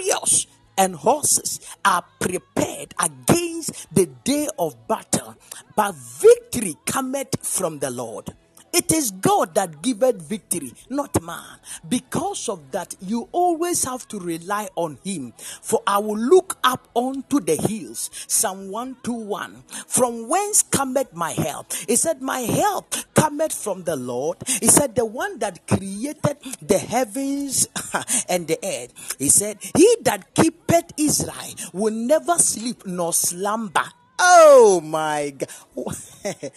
chariots and horses are prepared against the day of battle, but victory cometh from the Lord. It is God that giveth victory, not man. Because of that, you always have to rely on Him. For I will look up unto the hills. Psalm 121. From whence cometh my help? He said, My help cometh from the Lord. He said, The one that created the heavens and the earth. He said, He that keepeth Israel will never sleep nor slumber. Oh my God.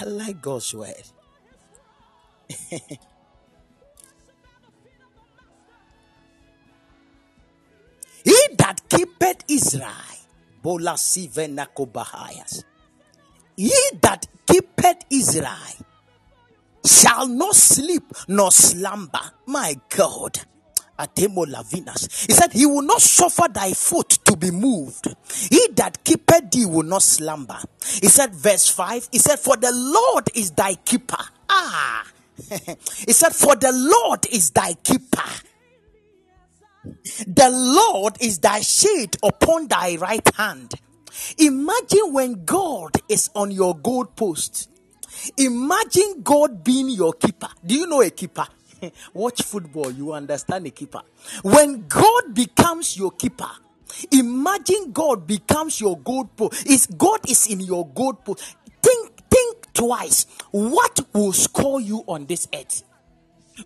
I like God's word. he that keepeth Israel, Bola Sivenakobahayas. He that keepeth Israel shall not sleep nor slumber. My God. Atemo Lavinas. He said, He will not suffer thy foot to be moved. He that keepeth thee will not slumber. He said, verse 5, He said, For the Lord is thy keeper. Ah, he said, For the Lord is thy keeper. The Lord is thy shade upon thy right hand. Imagine when God is on your goal post. Imagine God being your keeper. Do you know a keeper? Watch football, you understand a keeper. When God becomes your keeper, imagine God becomes your goal post. Is God is in your goal post. Think twice what will score you on this earth?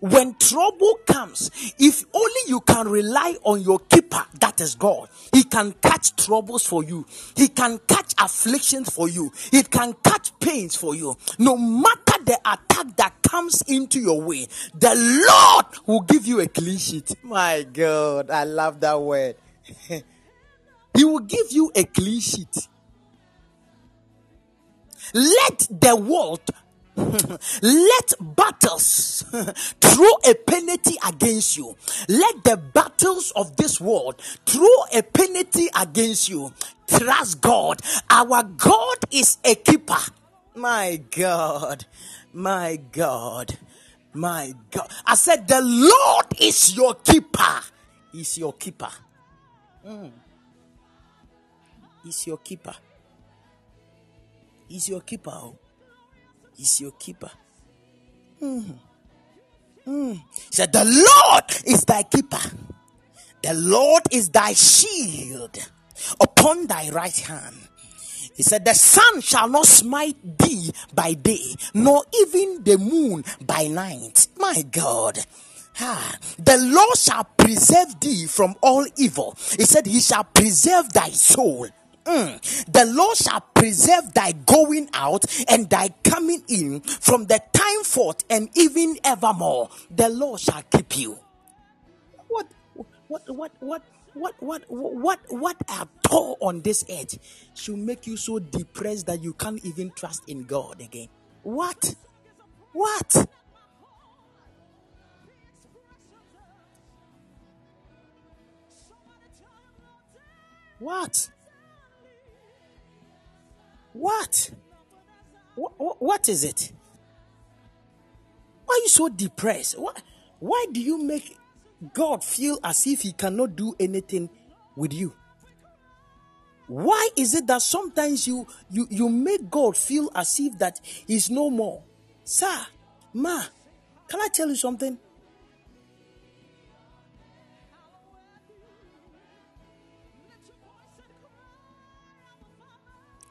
When trouble comes if only you can rely on your keeper that is god. He can catch troubles for you. He can catch afflictions for you. He can catch pains for you. No matter the attack that comes into your way the lord will give you a clean sheet. My god i love that word. He will give you a clean sheet let the world let battles throw a penalty against you. Let the battles of this world throw a penalty against you. Trust God. Our God is a keeper. My God. My God. My God. I said, The Lord is your keeper. He's your keeper. Mm. He's your keeper. He's your keeper. Oh. He's your keeper. Mm. Mm. said, The Lord is thy keeper. The Lord is thy shield upon thy right hand. He said, The sun shall not smite thee by day, nor even the moon by night. My God. Ah, the Lord shall preserve thee from all evil. He said, He shall preserve thy soul. Mm. The Lord shall preserve thy going out and thy coming in from the time forth and even evermore. The Lord shall keep you. What, what, what, what? What what what what at all on this earth should make you so depressed that you can't even trust in God again? What? What? What? What? What, what is it? Why are you so depressed? Why, why do you make God feel as if He cannot do anything with you? Why is it that sometimes you you you make God feel as if that He's no more? Sir, ma, can I tell you something?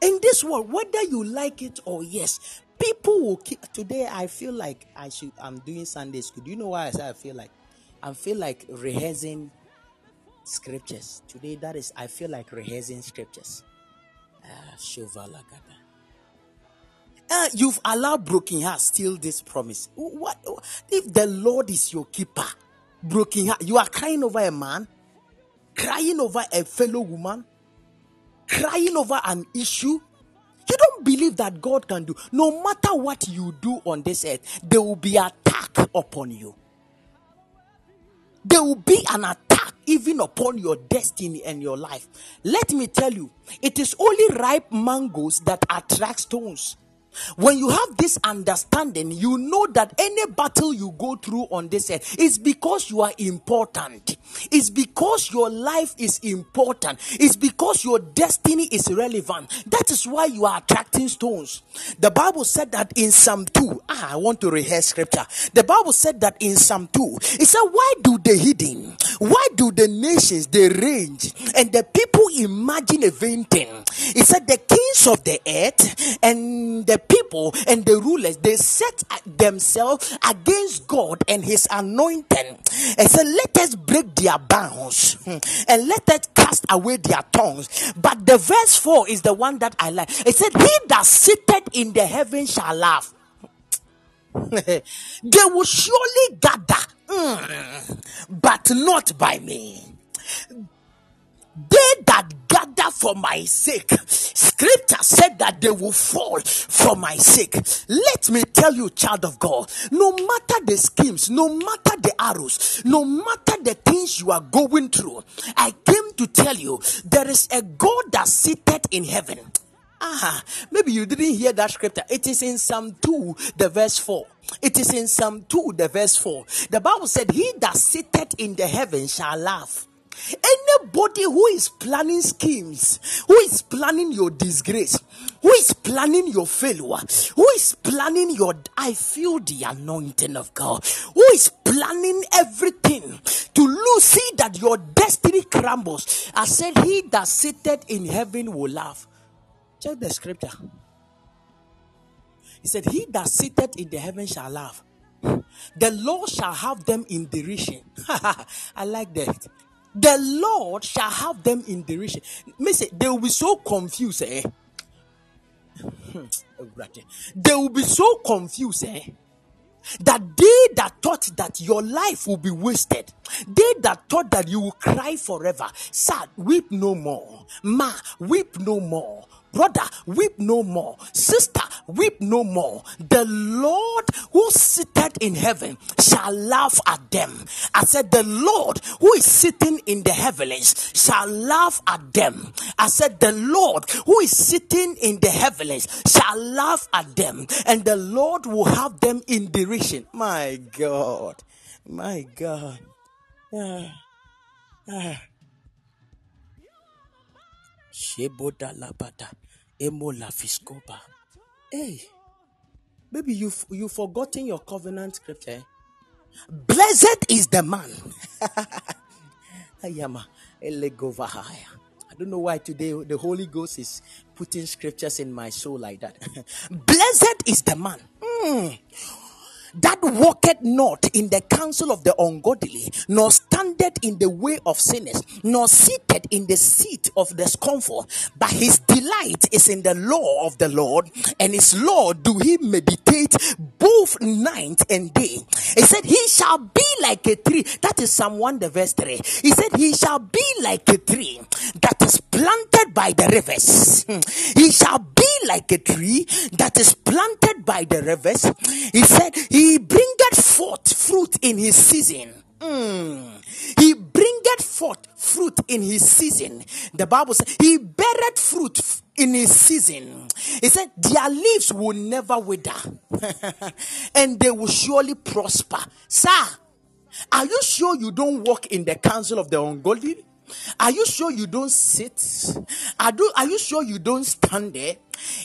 In this world, whether you like it or yes, people will keep. Today, I feel like I should. I'm doing Sunday school. Do you know why I say I feel like? I feel like rehearsing scriptures. Today, that is. I feel like rehearsing scriptures. Uh, you've allowed broken heart steal this promise. What if the Lord is your keeper? Broken heart. You are crying over a man, crying over a fellow woman, crying over an issue you don't believe that God can do. No matter what you do on this earth, there will be attack upon you. There will be an attack even upon your destiny and your life. Let me tell you, it is only ripe mangoes that attract stones. When you have this understanding, you know that any battle you go through on this earth is because you are important. It's because your life is important. It's because your destiny is relevant. That is why you are attracting stones. The Bible said that in Psalm 2. Ah, I want to rehearse scripture. The Bible said that in Psalm 2. It said, Why do the hidden, why do the nations they range and the people imagine a vain thing? It said, The kings of the earth and the people and the rulers they set themselves against God and his anointing. And said, Let us break their bounds hmm, and let us cast away their tongues. But the verse 4 is the one that I like. It said, He that sitteth in the heaven shall laugh. they will surely gather, mm, but not by me. They that gather for my sake, scripture said that they will fall for my sake. Let me tell you, child of God, no matter the schemes, no matter the arrows, no matter the things you are going through, I came to tell you there is a God that sitteth in heaven. Ah, maybe you didn't hear that scripture. It is in Psalm 2, the verse 4. It is in Psalm 2, the verse 4. The Bible said, He that sitteth in the heavens shall laugh. Anybody who is planning schemes, who is planning your disgrace, who is planning your failure, who is planning your, I feel the anointing of God, who is planning everything to lose, see that your destiny crumbles. I said, He that sitteth in heaven will laugh. Check the scripture. He said, He that sitteth in the heaven shall laugh. The Lord shall have them in derision. I like that. The Lord shall have them in derision. Say, they will be so confused, eh? they will be so confused, eh? that they that thought that your life will be wasted, they that thought that you will cry forever, sad, weep no more, ma, weep no more, Brother, weep no more. Sister, weep no more. The Lord who sitteth in heaven shall laugh at them. I said, The Lord who is sitting in the heavens shall laugh at them. I said, The Lord who is sitting in the heavens shall laugh at them, and the Lord will have them in derision. My God, my God. Ah, ah. Sheboda labata. Emola fiscopa. Hey, maybe you've you've forgotten your covenant scripture. Blessed is the man. I don't know why today the Holy Ghost is putting scriptures in my soul like that. Blessed is the man. Mm that walketh not in the counsel of the ungodly, nor in the way of sinners, nor seated in the seat of scornful, but his delight is in the law of the Lord, and his law do he meditate both night and day. He said, He shall be like a tree. That is Psalm 1, the verse 3. He said, He shall be like a tree that is planted by the rivers. Hmm. He shall be like a tree that is planted by the rivers. He said, He bringeth forth fruit in his season. Mm. He bringeth forth fruit in his season. The Bible says he beareth fruit in his season. He said their leaves will never wither and they will surely prosper. Sir, are you sure you don't walk in the counsel of the ungodly? Are you sure you don't sit? Are, do, are you sure you don't stand there?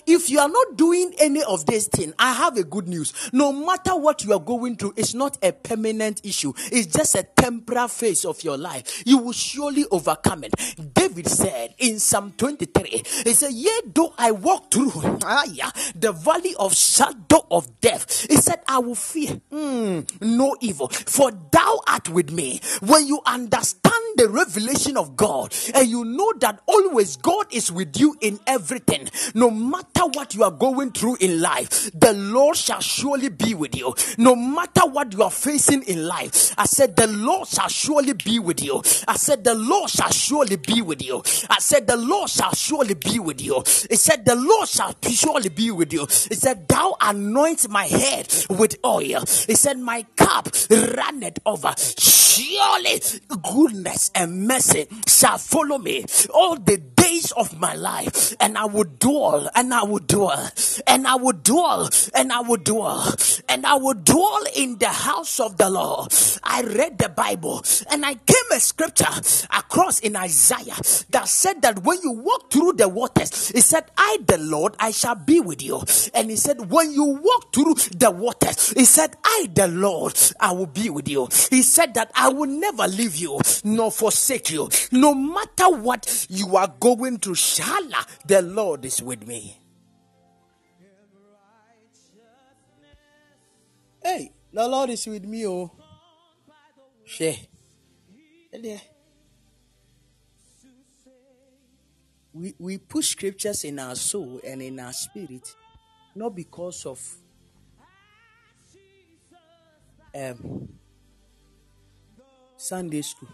If you are not doing any of these things, I have a good news. No matter what you are going through, it's not a permanent issue. It's just a temporary phase of your life. You will surely overcome it. David said in Psalm 23, he said, Yea, though I walk through the valley of shadow of death, he said, I will fear mm, no evil, for thou art with me. When you understand the revelation of God and you know that always God is with you in everything, no matter what you are going through in life, the Lord shall surely be with you. No matter what you are facing in life, I said, the Lord shall surely be with you. I said, the Lord shall surely be with you. I said, the Lord shall surely be with you. It said, the Lord shall surely be with you. It said, thou anoint my head with oil. It said, my cup runneth over. Surely goodness and mercy shall follow me all the days of my life, and I would dwell, and I would dwell, and I would dwell, and I would dwell, and I would dwell in the house of the Lord. I read the Bible, and I came a scripture across in Isaiah that said that when you walk through the waters, it said, I, the Lord, I shall be with you. And he said, when you walk through the waters, he said, I, the Lord, I will be with you. He said that I will never leave you nor forsake you. No matter what you are going through, Shala, the Lord is with me. Hey, the Lord is with me, oh. Share. We, we push scriptures in our soul and in our spirit, not because of um, Sunday school.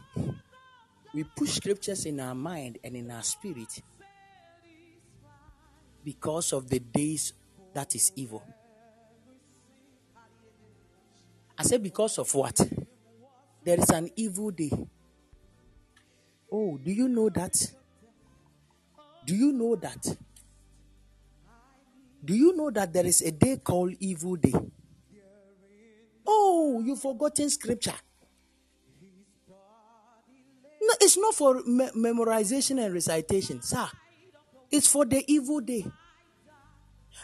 We push scriptures in our mind and in our spirit because of the days that is evil. I said, because of what? There is an evil day. Oh, do you know that? Do you know that? Do you know that there is a day called evil day? Oh, you've forgotten scripture. No, it's not for me- memorization and recitation, sir. It's for the evil day.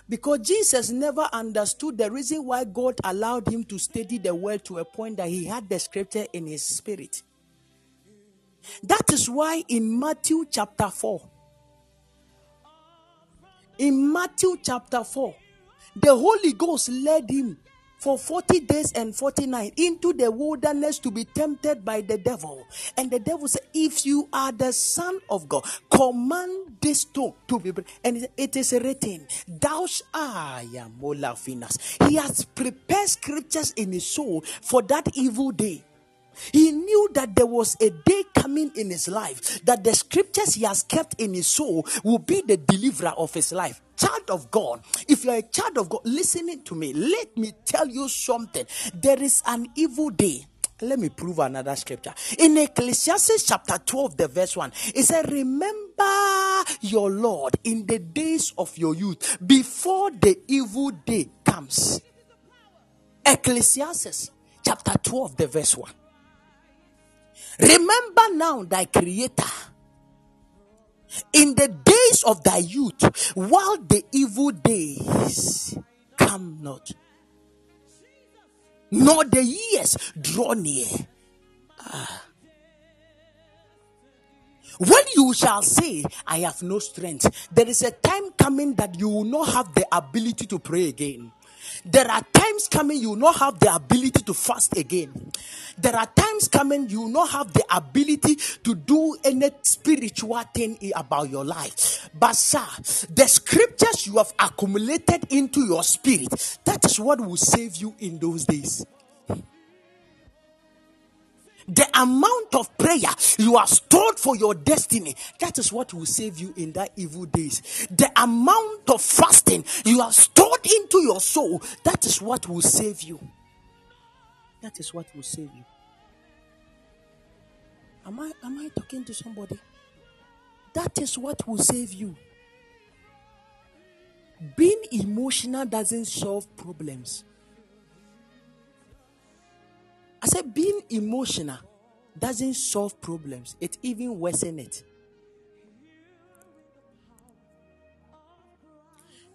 Because Jesus never understood the reason why God allowed him to study the word to a point that he had the scripture in his spirit. That is why in Matthew chapter 4, in Matthew chapter 4, the Holy Ghost led him for 40 days and 40 nights into the wilderness to be tempted by the devil. And the devil said, If you are the Son of God, command this stone to be. And it is written, Thou shalt ah, He has prepared scriptures in his soul for that evil day. He knew that there was a day coming in his life that the scriptures he has kept in his soul will be the deliverer of his life. Child of God, if you're a child of God, listening to me, let me tell you something. There is an evil day. Let me prove another scripture. In Ecclesiastes chapter 12, the verse 1, it said, Remember your Lord in the days of your youth before the evil day comes. Ecclesiastes chapter 12, the verse 1. Remember now thy creator in the days of thy youth, while the evil days come not, nor the years draw near. Ah. When you shall say, I have no strength, there is a time coming that you will not have the ability to pray again. There are times coming you will not have the ability to fast again. There are times coming you will not have the ability to do any spiritual thing about your life. But sir, the scriptures you have accumulated into your spirit, that is what will save you in those days the amount of prayer you have stored for your destiny, that is what will save you in that evil days. The amount of fasting you have stored into your soul, that is what will save you. That is what will save you. Am I am I talking to somebody? That is what will save you. Being emotional doesn't solve problems. I said being emotional doesn't solve problems, it even worsens it.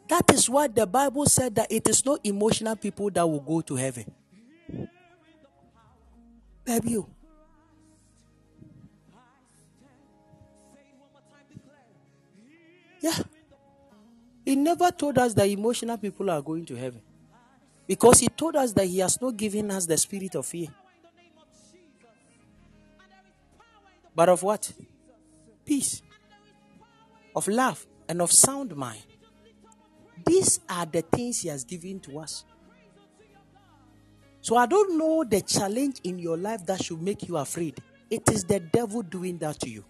That is why the Bible said that it is not emotional people that will go to heaven. Baby, you. Yeah. He never told us that emotional people are going to heaven. Because he told us that he has not given us the spirit of fear. but of what? Peace, of love, and of sound mind. These are the things He has given to us. So I don't know the challenge in your life that should make you afraid. It is the devil doing that to you.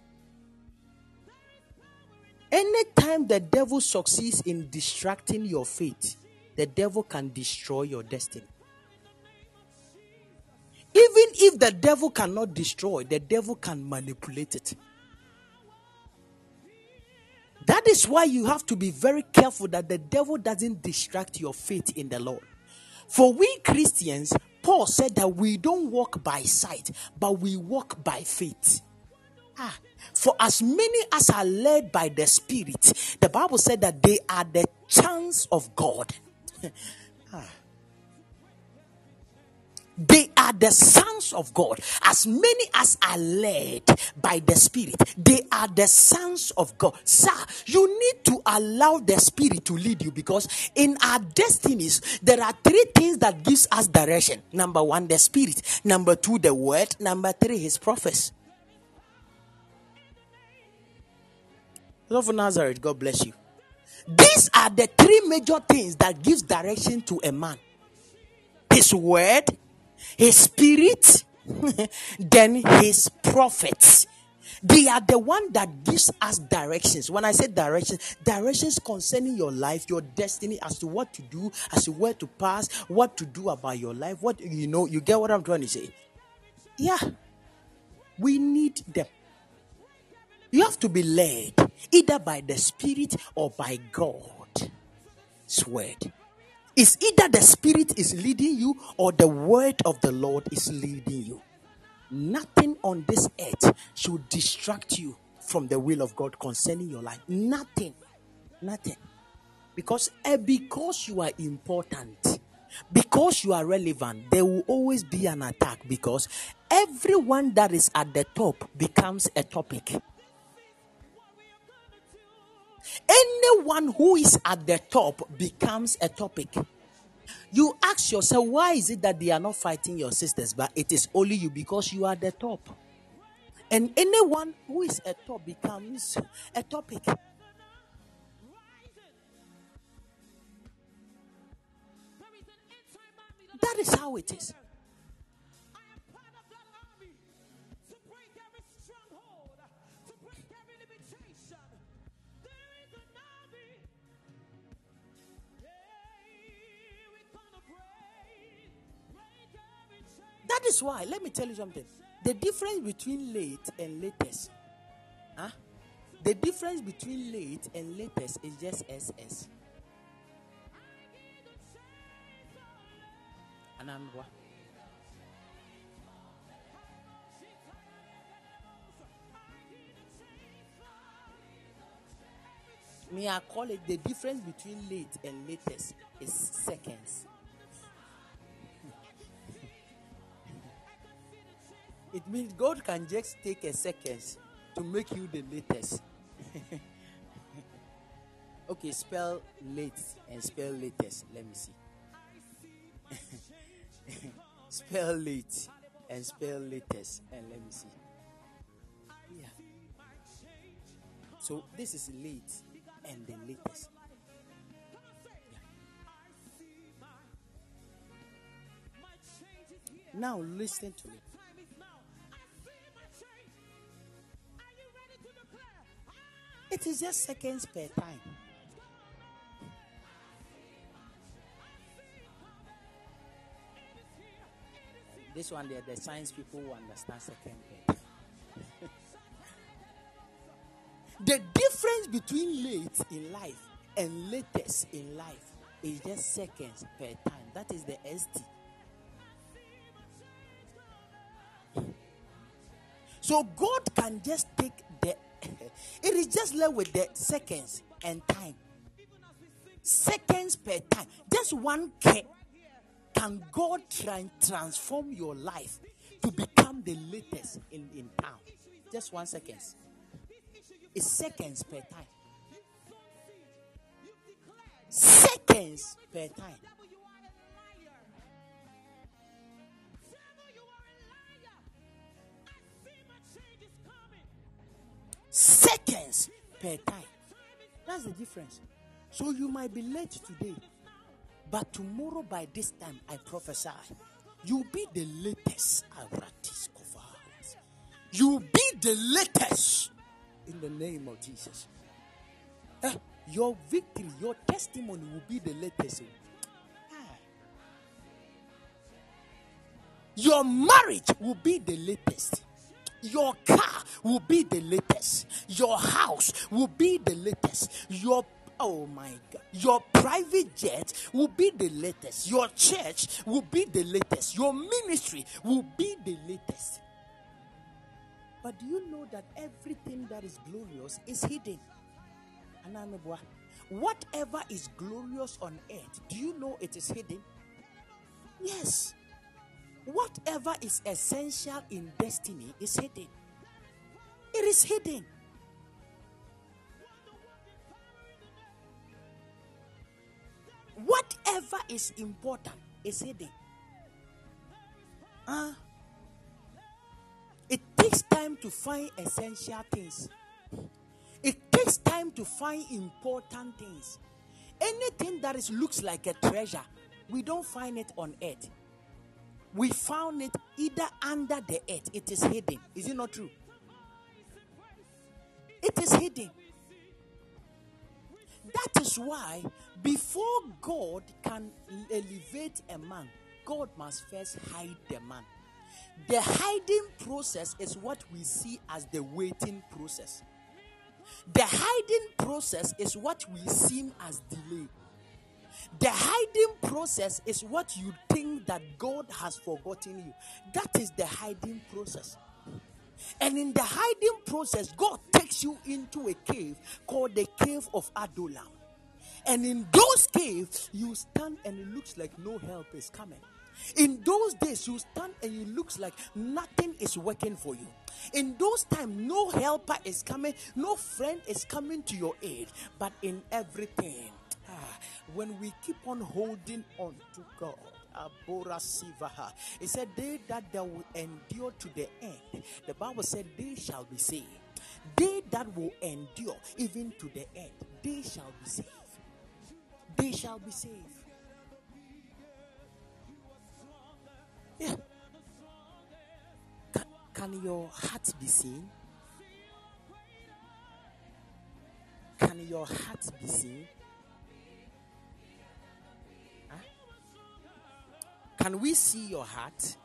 Anytime the devil succeeds in distracting your faith, the devil can destroy your destiny. Even if the devil cannot destroy, the devil can manipulate it. That is why you have to be very careful that the devil doesn't distract your faith in the Lord. For we Christians, Paul said that we don't walk by sight, but we walk by faith. Ah, for as many as are led by the Spirit, the Bible said that they are the chance of God. ah. They are the sons of God. As many as are led by the Spirit, they are the sons of God. Sir, you need to allow the Spirit to lead you because in our destinies, there are three things that gives us direction. Number one, the Spirit. Number two, the Word. Number three, His prophets. Lord of Nazareth, God bless you. These are the three major things that gives direction to a man. His word, his spirit, then his prophets. They are the one that gives us directions. When I say directions, directions concerning your life, your destiny, as to what to do, as to where to pass, what to do about your life. What you know, you get what I'm trying to say. Yeah, we need them. You have to be led either by the Spirit or by God's word. It's either the Spirit is leading you or the word of the Lord is leading you. Nothing on this earth should distract you from the will of God concerning your life. Nothing. Nothing. Because uh, because you are important, because you are relevant, there will always be an attack because everyone that is at the top becomes a topic. Anyone who is at the top becomes a topic. You ask yourself, why is it that they are not fighting your sisters, but it is only you because you are the top? And anyone who is a top becomes a topic. That is how it is. That is why, let me tell you something. The difference between late and latest, huh? The difference between late and latest is just SS. Anambra. Me, I call it the difference between late and latest is seconds. It means God can just take a second to make you the latest. okay, spell late and spell latest. Let me see. spell late and spell latest and let me see. Yeah. So this is late and the latest. Now listen to me. It is just seconds per time. This one, there, the science people who understand second per the difference between late in life and latest in life is just seconds per time. That is the ST. So God can just take the it is just left with the seconds and time. Seconds per time. Just one K. Can God try and transform your life to become the latest in, in town? Just one seconds. It's seconds per time. Seconds per time. Seconds per time. That's the difference. So you might be late today, but tomorrow by this time, I prophesy, you'll be the latest. You'll be the latest in the name of Jesus. Eh, your victory, your testimony will be the latest. Ah. Your marriage will be the latest. Your car will be the latest. Your house will be the latest. Your Oh my God. Your private jet will be the latest. Your church will be the latest. Your ministry will be the latest. But do you know that everything that is glorious is hidden? Whatever is glorious on earth, do you know it is hidden? Yes. Whatever is essential in destiny is hidden. It is hidden. Whatever is important is hidden. Uh, it takes time to find essential things. It takes time to find important things. Anything that is looks like a treasure, we don't find it on earth. We found it either under the earth. It is hidden. Is it not true? It is hidden. That is why before God can elevate a man, God must first hide the man. The hiding process is what we see as the waiting process. The hiding process is what we see as delay. The hiding process is what you think that God has forgotten you. That is the hiding process. And in the hiding process, God takes you into a cave called the cave of Adullam. And in those caves, you stand and it looks like no help is coming. In those days, you stand and it looks like nothing is working for you. In those times, no helper is coming, no friend is coming to your aid. But in everything, when we keep on holding on to God, Abora Sivaha, he said, They that, they will endure to the end, the Bible said, They shall be saved. They that will endure even to the end, they shall be saved. They shall be saved. Can your heart be seen? Can your heart be seen? Can we see your heart?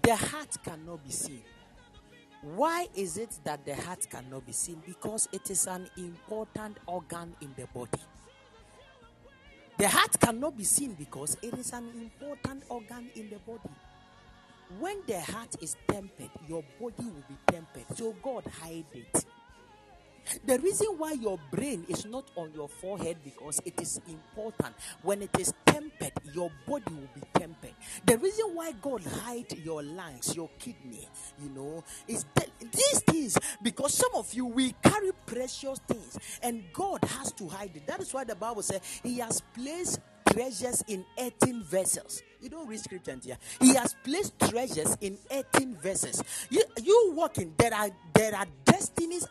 The heart cannot be seen. Why is it that the heart cannot be seen? Because it is an important organ in the body. The heart cannot be seen because it is an important organ in the body. When the heart is tempered, your body will be tempered. So God hide it. The reason why your brain is not on your forehead because it is important. When it is tempered, your body will be tempered. The reason why God hide your lungs, your kidney, you know, is that these things because some of you we carry precious things and God has to hide it. That is why the Bible says He has placed treasures in 18 vessels. You don't read scripture here. He has placed treasures in 18 vessels. You you walking, there are there are destinies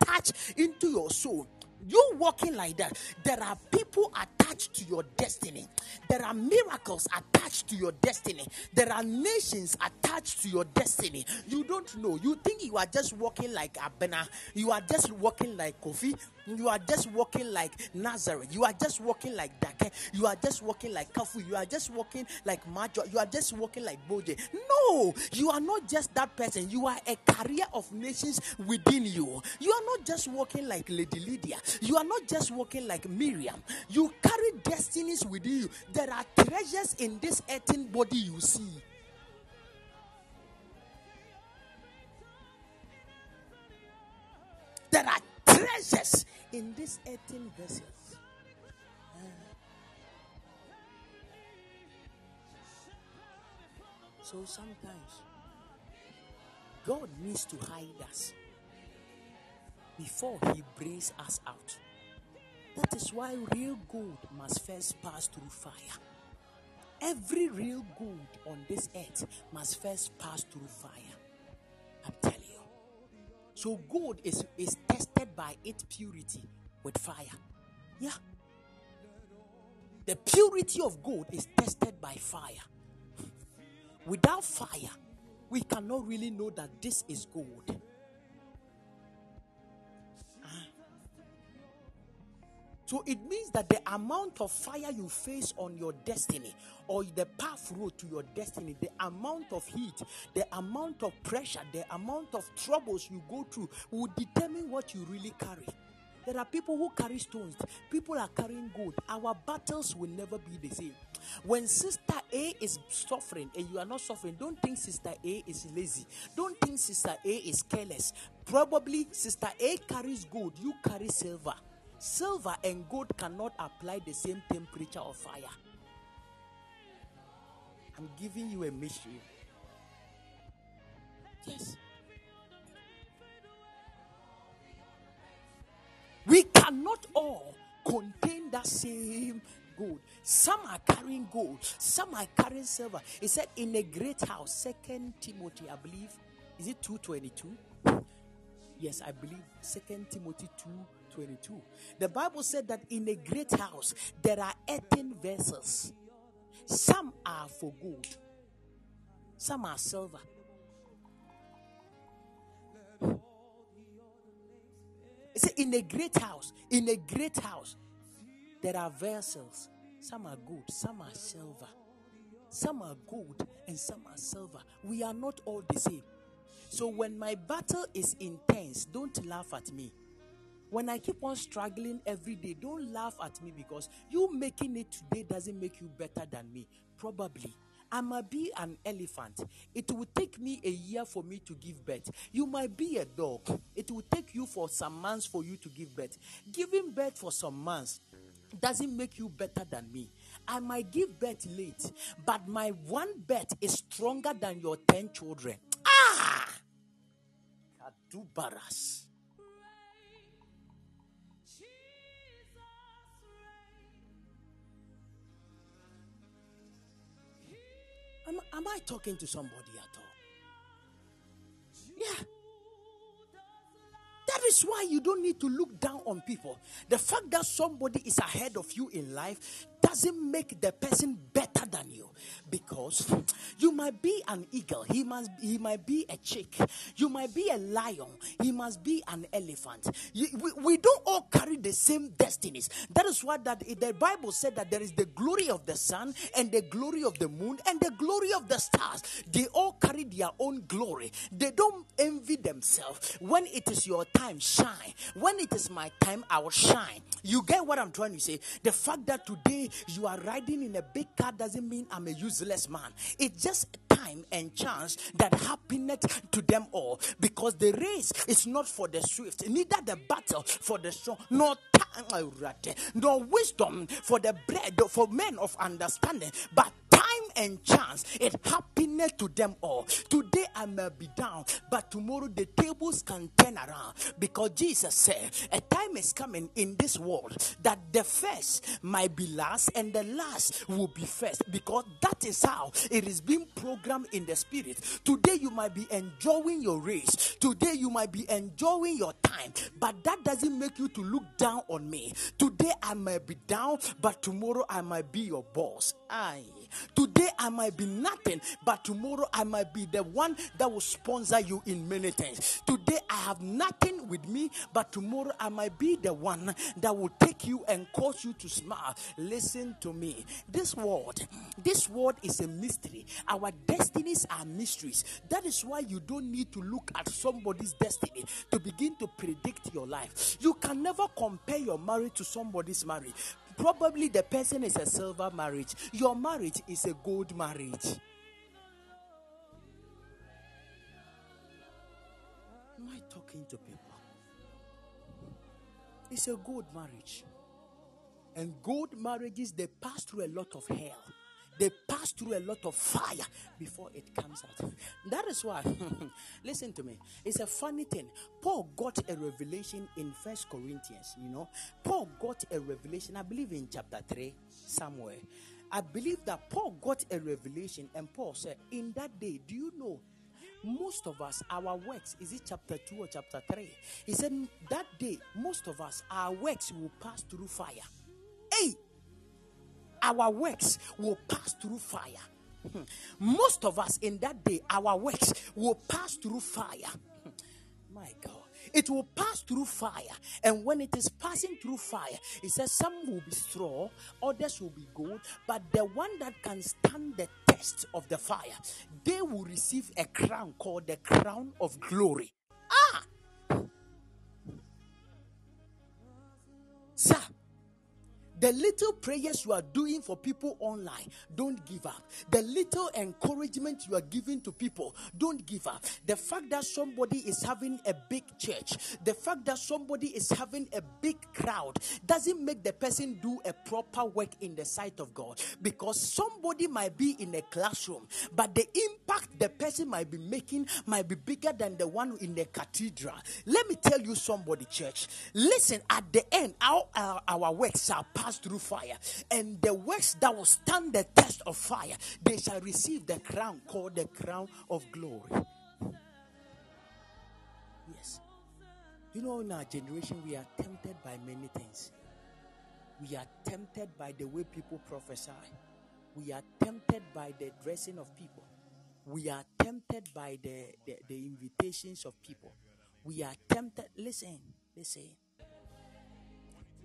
attached into your soul you walking like that, there are people attached to your destiny. There are miracles attached to your destiny. There are nations attached to your destiny. You don't know. You think you are just walking like Abena. You are just walking like Kofi. You are just walking like Nazareth. You are just walking like Dake. You are just walking like Kafu. You are just walking like Majo. You are just walking like Boje. No, you are not just that person. You are a carrier of nations within you. You are not just walking like Lady Lydia. You are not just walking like Miriam. You carry destinies within you. There are treasures in this earthen body you see. There are treasures in this earthen vessels. Ah. So sometimes God needs to hide us before He brings us out. That is why real gold must first pass through fire. Every real gold on this earth must first pass through fire. I'm telling you. So gold is, is by its purity with fire. Yeah. The purity of gold is tested by fire. Without fire, we cannot really know that this is gold. So it means that the amount of fire you face on your destiny or the path road to your destiny, the amount of heat, the amount of pressure, the amount of troubles you go through will determine what you really carry. There are people who carry stones, people are carrying gold. Our battles will never be the same. When sister A is suffering and you are not suffering, don't think sister A is lazy. Don't think sister A is careless. Probably sister A carries gold, you carry silver. Silver and gold cannot apply the same temperature of fire. I'm giving you a mystery. Yes. We cannot all contain that same gold. Some are carrying gold, some are carrying silver. He said, in a great house, Second Timothy, I believe, is it 222? Yes, I believe Second Timothy 222. The Bible said that in a great house there are 18 vessels. Some are for gold, some are silver. It's in a great house, in a great house, there are vessels. Some are gold, some are silver. Some are gold and some are silver. We are not all the same. So when my battle is intense, don't laugh at me. When I keep on struggling every day, don't laugh at me because you making it today doesn't make you better than me. Probably. I might be an elephant. It will take me a year for me to give birth. You might be a dog. It will take you for some months for you to give birth. Giving birth for some months doesn't make you better than me. I might give birth late, but my one birth is stronger than your 10 children. Ah! Kadubaras. I talking to somebody at all? Yeah. That is why you don't need to look down on people. The fact that somebody is ahead of you in life doesn't make the person better than you. Because you might be an eagle he must he might be a chick you might be a lion he must be an elephant. You, we, we don't all carry the same destinies. That is why that the bible said that there is the glory of the sun and the glory of the moon and the glory of the stars. They all carry their own glory. They don't envy themselves. When it is your time shine. When it is my time i will shine. You get what i'm trying to say? The fact that today you are riding in a big car doesn't mean I'm a useless man. It's just time and chance that happened to them all because the race is not for the swift, neither the battle for the strong, nor time, nor wisdom for the bread for men of understanding, but and chance, it happened to them all. Today I may be down, but tomorrow the tables can turn around because Jesus said, A time is coming in this world that the first might be last and the last will be first because that is how it is being programmed in the spirit. Today you might be enjoying your race, today you might be enjoying your time, but that doesn't make you to look down on me. Today I might be down, but tomorrow I might be your boss. I Today I might be nothing, but tomorrow I might be the one that will sponsor you in many things. Today I have nothing with me, but tomorrow I might be the one that will take you and cause you to smile. Listen to me. This world, this world is a mystery. Our destinies are mysteries. That is why you don't need to look at somebody's destiny to begin to predict your life. You can never compare your marriage to somebody's marriage Probably the person is a silver marriage, your marriage is a gold marriage. Am I talking to people? It's a good marriage. And good marriages, they pass through a lot of hell. They pass through a lot of fire before it comes out. That is why, listen to me. It's a funny thing. Paul got a revelation in First Corinthians. You know, Paul got a revelation. I believe in chapter three somewhere. I believe that Paul got a revelation, and Paul said, "In that day, do you know?" most of us, our works, is it chapter 2 or chapter 3? He said, That day, most of us, our works will pass through fire. Our works will pass through fire. Hmm. Most of us in that day, our works will pass through fire. My God. It will pass through fire. And when it is passing through fire, it says some will be straw, others will be gold, but the one that can stand the test of the fire, they will receive a crown called the crown of glory. Ah! The little prayers you are doing for people online, don't give up. The little encouragement you are giving to people, don't give up. The fact that somebody is having a big church, the fact that somebody is having a big crowd, doesn't make the person do a proper work in the sight of God. Because somebody might be in a classroom, but the impact the person might be making might be bigger than the one in the cathedral. Let me tell you, somebody, church, listen, at the end, our, our, our work shall pass pass through fire, and the works that will stand the test of fire, they shall receive the crown called the crown of glory. Yes. You know, in our generation, we are tempted by many things. We are tempted by the way people prophesy. We are tempted by the dressing of people. We are tempted by the, the, the invitations of people. We are tempted. Listen, listen.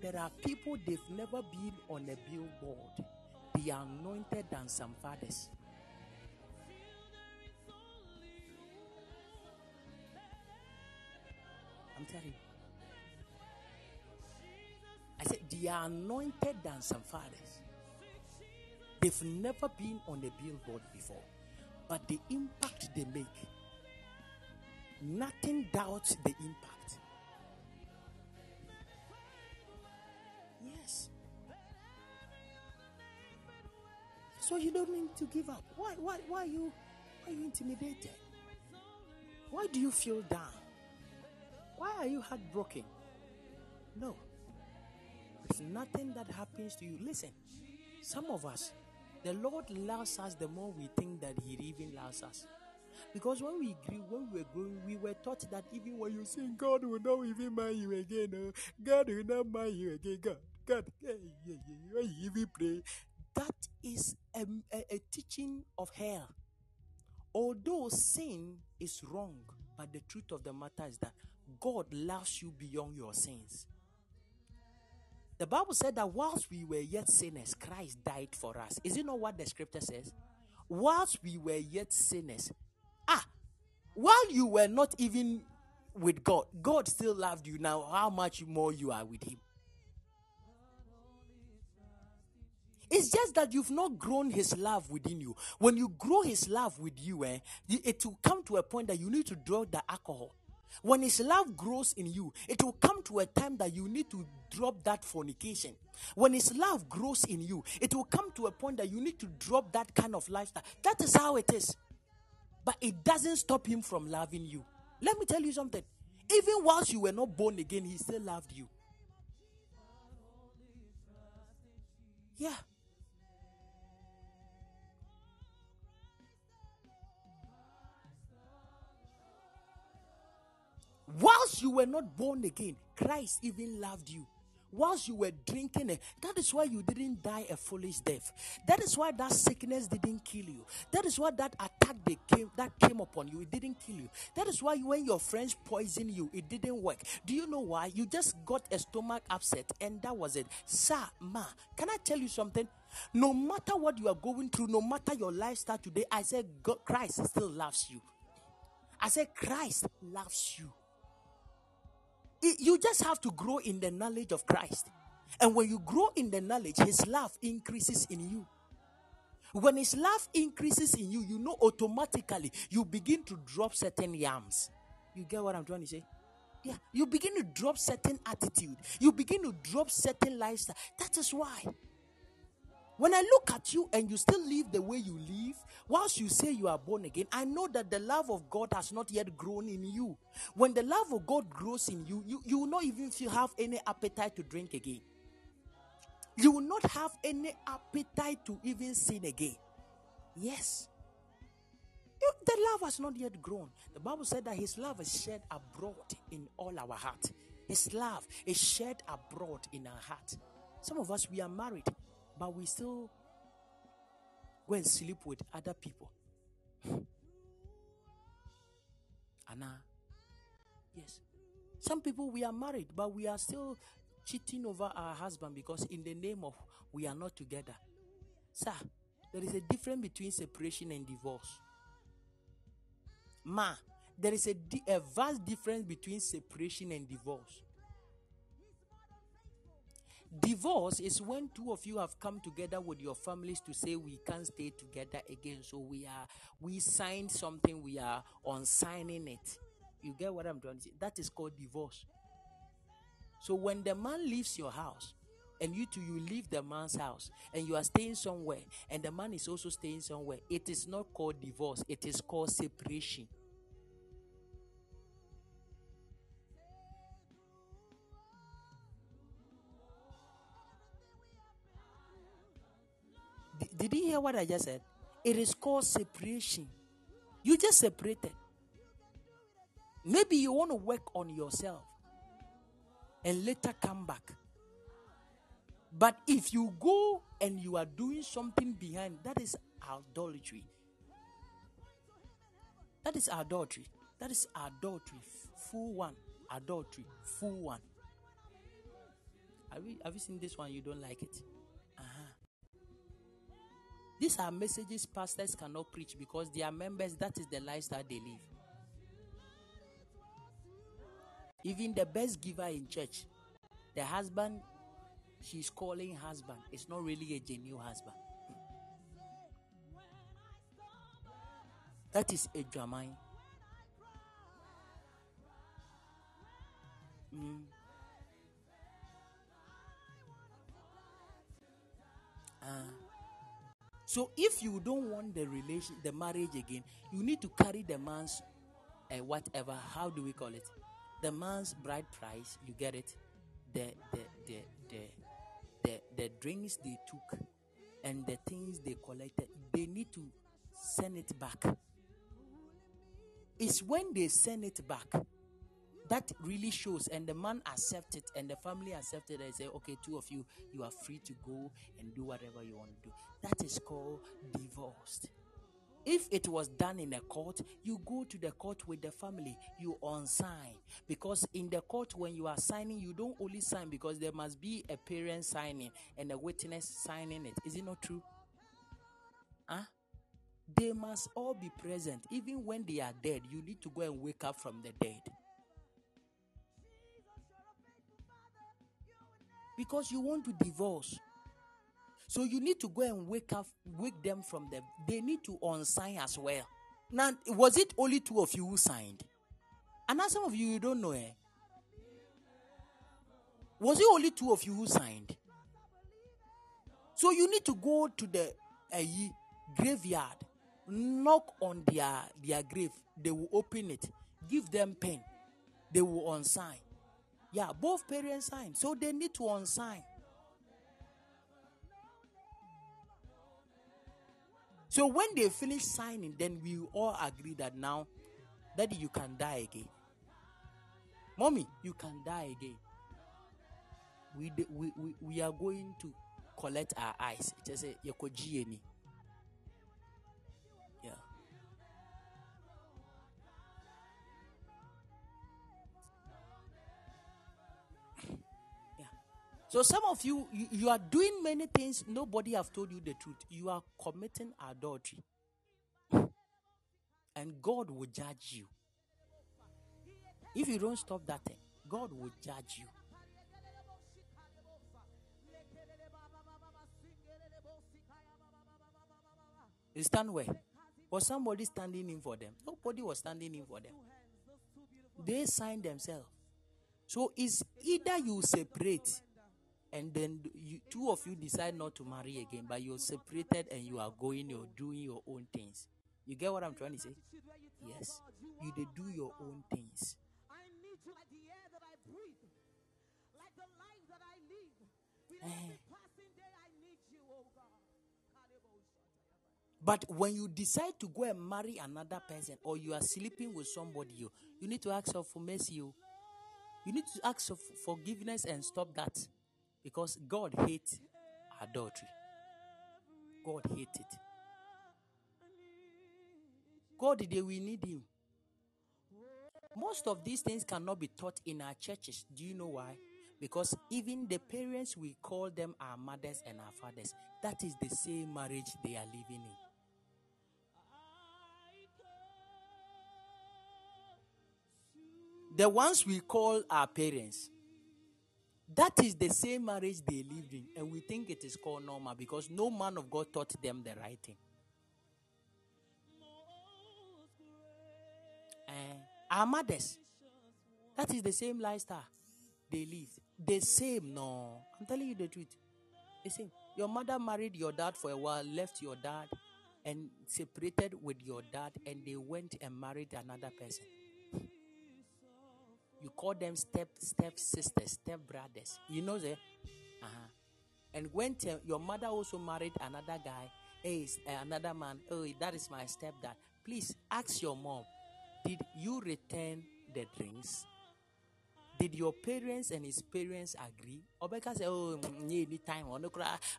There are people they've never been on a billboard. They are anointed than some fathers. I'm telling you. I said they are anointed than some fathers. They've never been on a billboard before. But the impact they make, nothing doubts the impact. So you don't need to give up. Why, why, why are you, why are you intimidated? Why do you feel down? Why are you heartbroken? No. There's nothing that happens to you. Listen, some of us, the Lord loves us the more we think that He even loves us. Because when we grew, when we were growing, we were taught that even when you sing, God will not even mind you again. Oh. God will not mind you again. God, God, hey, yeah, yeah, when you even pray, that is a, a, a teaching of hell. Although sin is wrong, but the truth of the matter is that God loves you beyond your sins. The Bible said that whilst we were yet sinners, Christ died for us. Is it not what the scripture says? Whilst we were yet sinners, ah, while you were not even with God, God still loved you. Now, how much more you are with Him? It's just that you've not grown his love within you. When you grow his love with you, eh, it will come to a point that you need to drop the alcohol. When his love grows in you, it will come to a time that you need to drop that fornication. When his love grows in you, it will come to a point that you need to drop that kind of lifestyle. That is how it is. But it doesn't stop him from loving you. Let me tell you something. Even whilst you were not born again, he still loved you. Yeah. Whilst you were not born again, Christ even loved you. Whilst you were drinking it, that is why you didn't die a foolish death. That is why that sickness didn't kill you. That is why that attack came that came upon you, it didn't kill you. That is why when your friends poisoned you, it didn't work. Do you know why? You just got a stomach upset, and that was it. Sir, ma, can I tell you something? No matter what you are going through, no matter your lifestyle today, I said God, Christ still loves you. I said Christ loves you you just have to grow in the knowledge of Christ. And when you grow in the knowledge, His love increases in you. When His love increases in you, you know automatically you begin to drop certain yams. You get what I'm trying to say? Yeah, you begin to drop certain attitude. You begin to drop certain lifestyle. That is why. When I look at you and you still live the way you live, whilst you say you are born again, I know that the love of God has not yet grown in you. When the love of God grows in you, you, you will not even feel have any appetite to drink again. You will not have any appetite to even sin again. Yes. You, the love has not yet grown. The Bible said that His love is shed abroad in all our heart. His love is shed abroad in our heart. Some of us, we are married but we still go and sleep with other people. Anna, yes. Some people we are married, but we are still cheating over our husband because in the name of we are not together. Sir, there is a difference between separation and divorce. Ma, there is a, di- a vast difference between separation and divorce. Divorce is when two of you have come together with your families to say we can't stay together again. So we are we signed something, we are on signing it. You get what I'm trying to say? That is called divorce. So when the man leaves your house, and you two you leave the man's house and you are staying somewhere and the man is also staying somewhere it is not called divorce it is called separation did you hear what i just said it is called separation you just separated maybe you want to work on yourself and later come back but if you go and you are doing something behind, that is adultery. That is adultery. That is adultery. Full one. Adultery. Full one. Have you, have you seen this one? You don't like it? These are messages pastors cannot preach because they are members, that is the lifestyle they live. Even the best giver in church, the husband she's calling husband it's not really a genuine husband. That is a Jamai. Mm. Uh, so if you don't want the relation, the marriage again, you need to carry the man's uh, whatever. How do we call it? The man's bride price. You get it? The the the the the, the drinks they took and the things they collected, they need to send it back. It's when they send it back that really shows, and the man accepted and the family accepted and say, okay, two of you, you are free to go and do whatever you want to do. That is called divorced. If it was done in a court, you go to the court with the family, you unsign. Because in the court, when you are signing, you don't only sign because there must be a parent signing and a witness signing it. Is it not true? Huh? They must all be present. Even when they are dead, you need to go and wake up from the dead. Because you want to divorce. So you need to go and wake up, wake them from them. They need to unsign as well. Now, was it only two of you who signed? And now some of you you don't know eh? Was it only two of you who signed? So you need to go to the uh, graveyard, knock on their their grave. They will open it, give them pen, they will unsign. Yeah, both parents sign, so they need to unsign. So when they finish signing, then we all agree that now, Daddy, you can die again. Mommy, you can die again. We, we, we, we are going to collect our eyes. Just say, So some of you, you, you are doing many things. Nobody have told you the truth. You are committing adultery, and God will judge you. If you don't stop that thing, God will judge you. You stand where? Was somebody standing in for them? Nobody was standing in for them. They signed themselves. So it's either you separate and then you, two of you decide not to marry again, but you're separated and you are going, you're doing your own things. You get what I'm trying to say? Yes. You they do your own things. I need you like the air that I breathe, like the life that I live. Eh. Passing day, I need you, oh God. But when you decide to go and marry another person or you are sleeping with somebody, you, you need to ask for mercy. You, you need to ask for forgiveness and stop that. Because God hates adultery. God hates it. God, did we need Him. Most of these things cannot be taught in our churches. Do you know why? Because even the parents, we call them our mothers and our fathers. That is the same marriage they are living in. The ones we call our parents, that is the same marriage they lived in, and we think it is called normal because no man of God taught them the right thing. And our mothers, that is the same lifestyle they lived. The same, no. I'm telling you the truth. The same. Your mother married your dad for a while, left your dad, and separated with your dad, and they went and married another person. You call them step step sisters, step brothers. You know that? Uh-huh. And when te- your mother also married another guy, hey, another man, oh, that is my stepdad. Please ask your mom, did you return the drinks? Did your parents and his parents agree? Obeka said, "Oh, mm, mm, any time oh,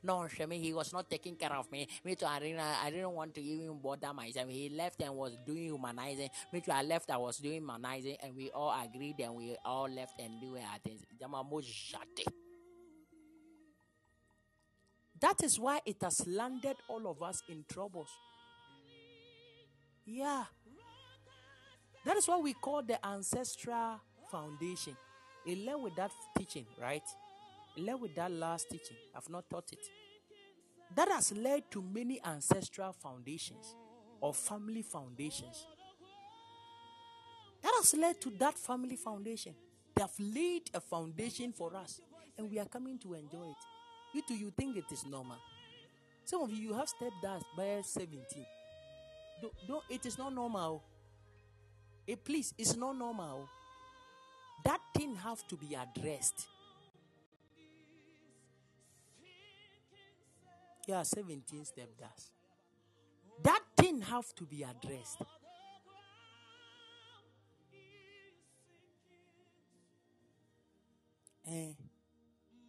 no, he was not taking care of me. Me too. I didn't. I didn't want to even bother myself. He left and was doing humanizing. Me too. I left. I was doing humanizing, and we all agreed, and we all left and doing our things. That is why it has landed all of us in troubles. Yeah. That is what we call the ancestral foundation. It led with that teaching, right? It led with that last teaching. I've not taught it. That has led to many ancestral foundations or family foundations. That has led to that family foundation. They have laid a foundation for us, and we are coming to enjoy it. You too, you think it is normal. Some of you, you have stepdads by 17. Don't, don't, it is not normal. It, eh, please, it's not normal that thing have to be addressed. Yeah, 17 step does. That thing have to be addressed. Eh.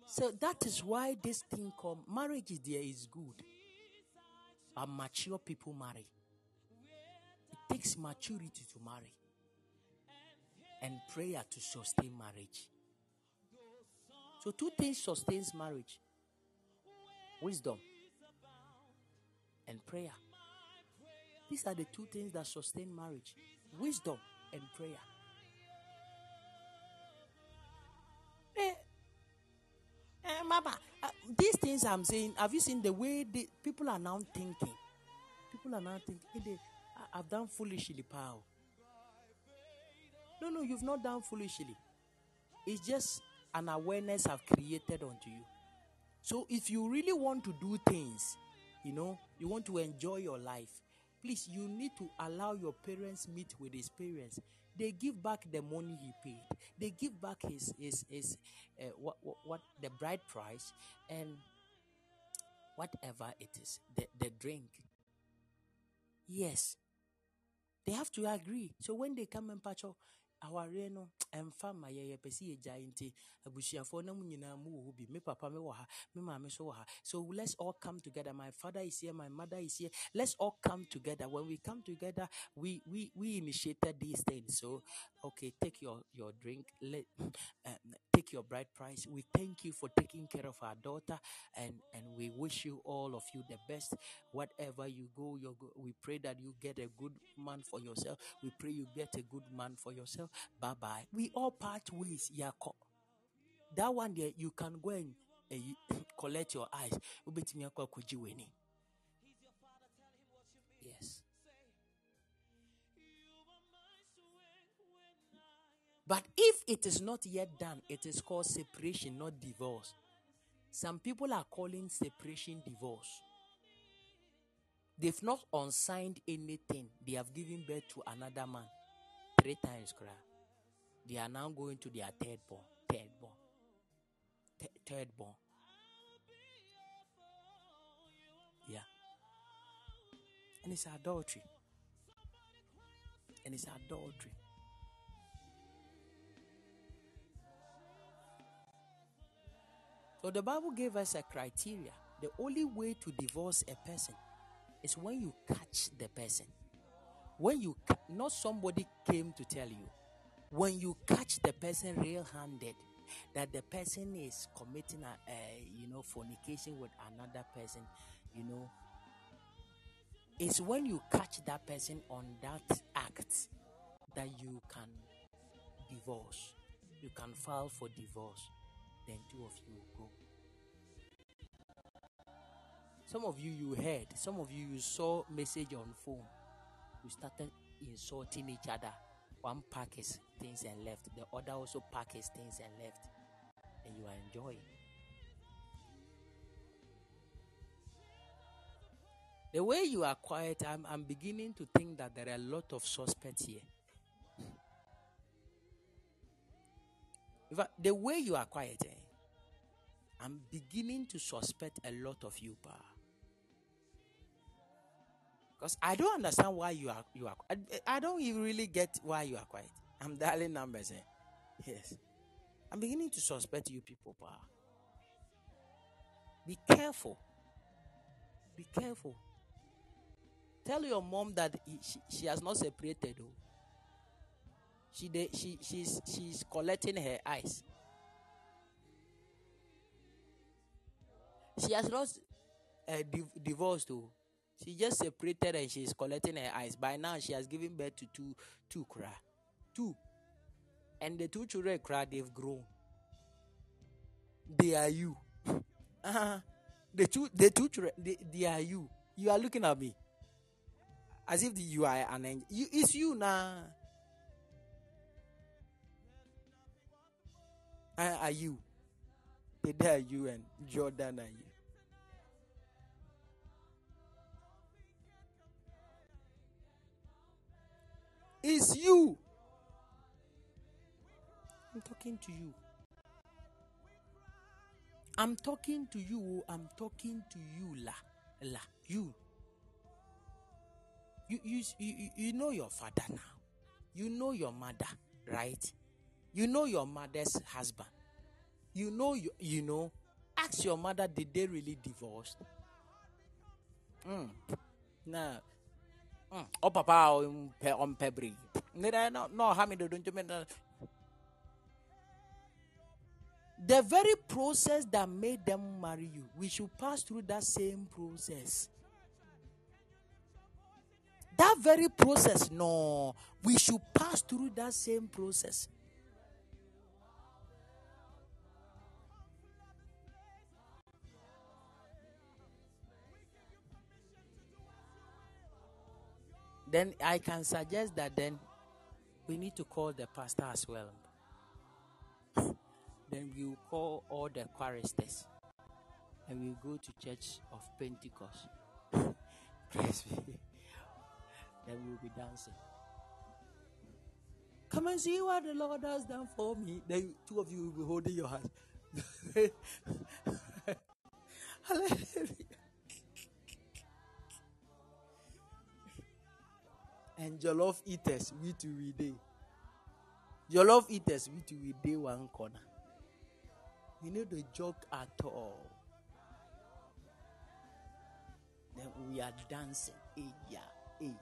So that is why this thing called marriage is there is good. But mature people marry. It takes maturity to marry and prayer to sustain marriage. So two things sustains marriage. Wisdom and prayer. These are the two things that sustain marriage. Wisdom and prayer. Eh, eh, Mama, uh, these things I'm saying, have you seen the way the people are now thinking? People are now thinking, hey, they, I've done foolishly, pal. No, no, you've not done foolishly. It's just an awareness I've created unto you. So if you really want to do things, you know, you want to enjoy your life, please, you need to allow your parents meet with his parents. They give back the money he paid. They give back his his his uh, what, what what the bride price and whatever it is, the the drink. Yes, they have to agree. So when they come and patch awareɛ no ɛmfa ma yɛ yɛpɛ sɛ yɛgyae nti abusuafoɔ na mu nyinaa mu wɔ hɔ bi. Me papa me wɔ ha. Me maame so wɔ ha. So let's all come together. My father is here my mother is here. Let's all come together. When we come together we we we initiated these things. So okay take your your drink. Let um, take your bride price. We thank you for taking care of our daughter and and we wish you all of you the best. Whatever you go you go we pray that you get a good man for yourself. We pray you get a good man for yourself bye bye we all part ways yako that one there you can go and uh, collect your eyes yes But if it is not yet done, it is called separation, not divorce. Some people are calling separation divorce. They've not unsigned anything. They have given birth to another man three times. They are now going to their third born. Third born. Th- third born. Yeah. And it's adultery. And it's adultery. So the Bible gave us a criteria. The only way to divorce a person is when you catch the person. When you, not somebody came to tell you. when you catch the person real-handed, that the person is committing a, a you know fornication with another person, you know, it's when you catch that person on that act that you can divorce. You can file for divorce. Then two of you go. Some of you you heard, some of you you saw message on phone. You started insulting each other. One pack his things and left. The other also pack his things and left. And you are enjoying. The way you are quiet, I'm, I'm beginning to think that there are a lot of suspects here. The way you are quiet, eh, I'm beginning to suspect a lot of you, pa. Because I don't understand why you are you are. I, I don't really get why you are quiet. I'm dialing numbers, eh? Yes, I'm beginning to suspect you people, pa. Be careful. Be careful. Tell your mom that he, she, she has not separated. Oh. She, de, she she's she's collecting her eyes. She has not uh, div- divorced. She just separated and she's collecting her eyes. By now, she has given birth to two two cry, two, and the two children cry. They've grown. They are you. Uh-huh. The two the two children they, they are you. You are looking at me as if you are an angel. You, it's you now. Uh, are you? They are you and Jordan are you. It's you. I'm talking to you. I'm talking to you. I'm talking to you, la, la, you. You, you, you, you know your father now. You know your mother, right? You know your mother's husband. You know you, you know. Ask your mother, did they really divorce? Mm. Nah. Oh, papa, on pebri. No, no, many don't? The very process that made them marry you, we should pass through that same process. That very process, no, we should pass through that same process. Then I can suggest that then we need to call the pastor as well. then we will call all the choristers and we will go to church of Pentecost. Praise be then we'll be dancing. Come and see what the Lord has done for me. Then two of you will be holding your hands. Hallelujah. And jollof eaters, we two we day. Jollof eaters, we two we day one corner. We need to joke at all. Then we are dancing. Yeah, hey.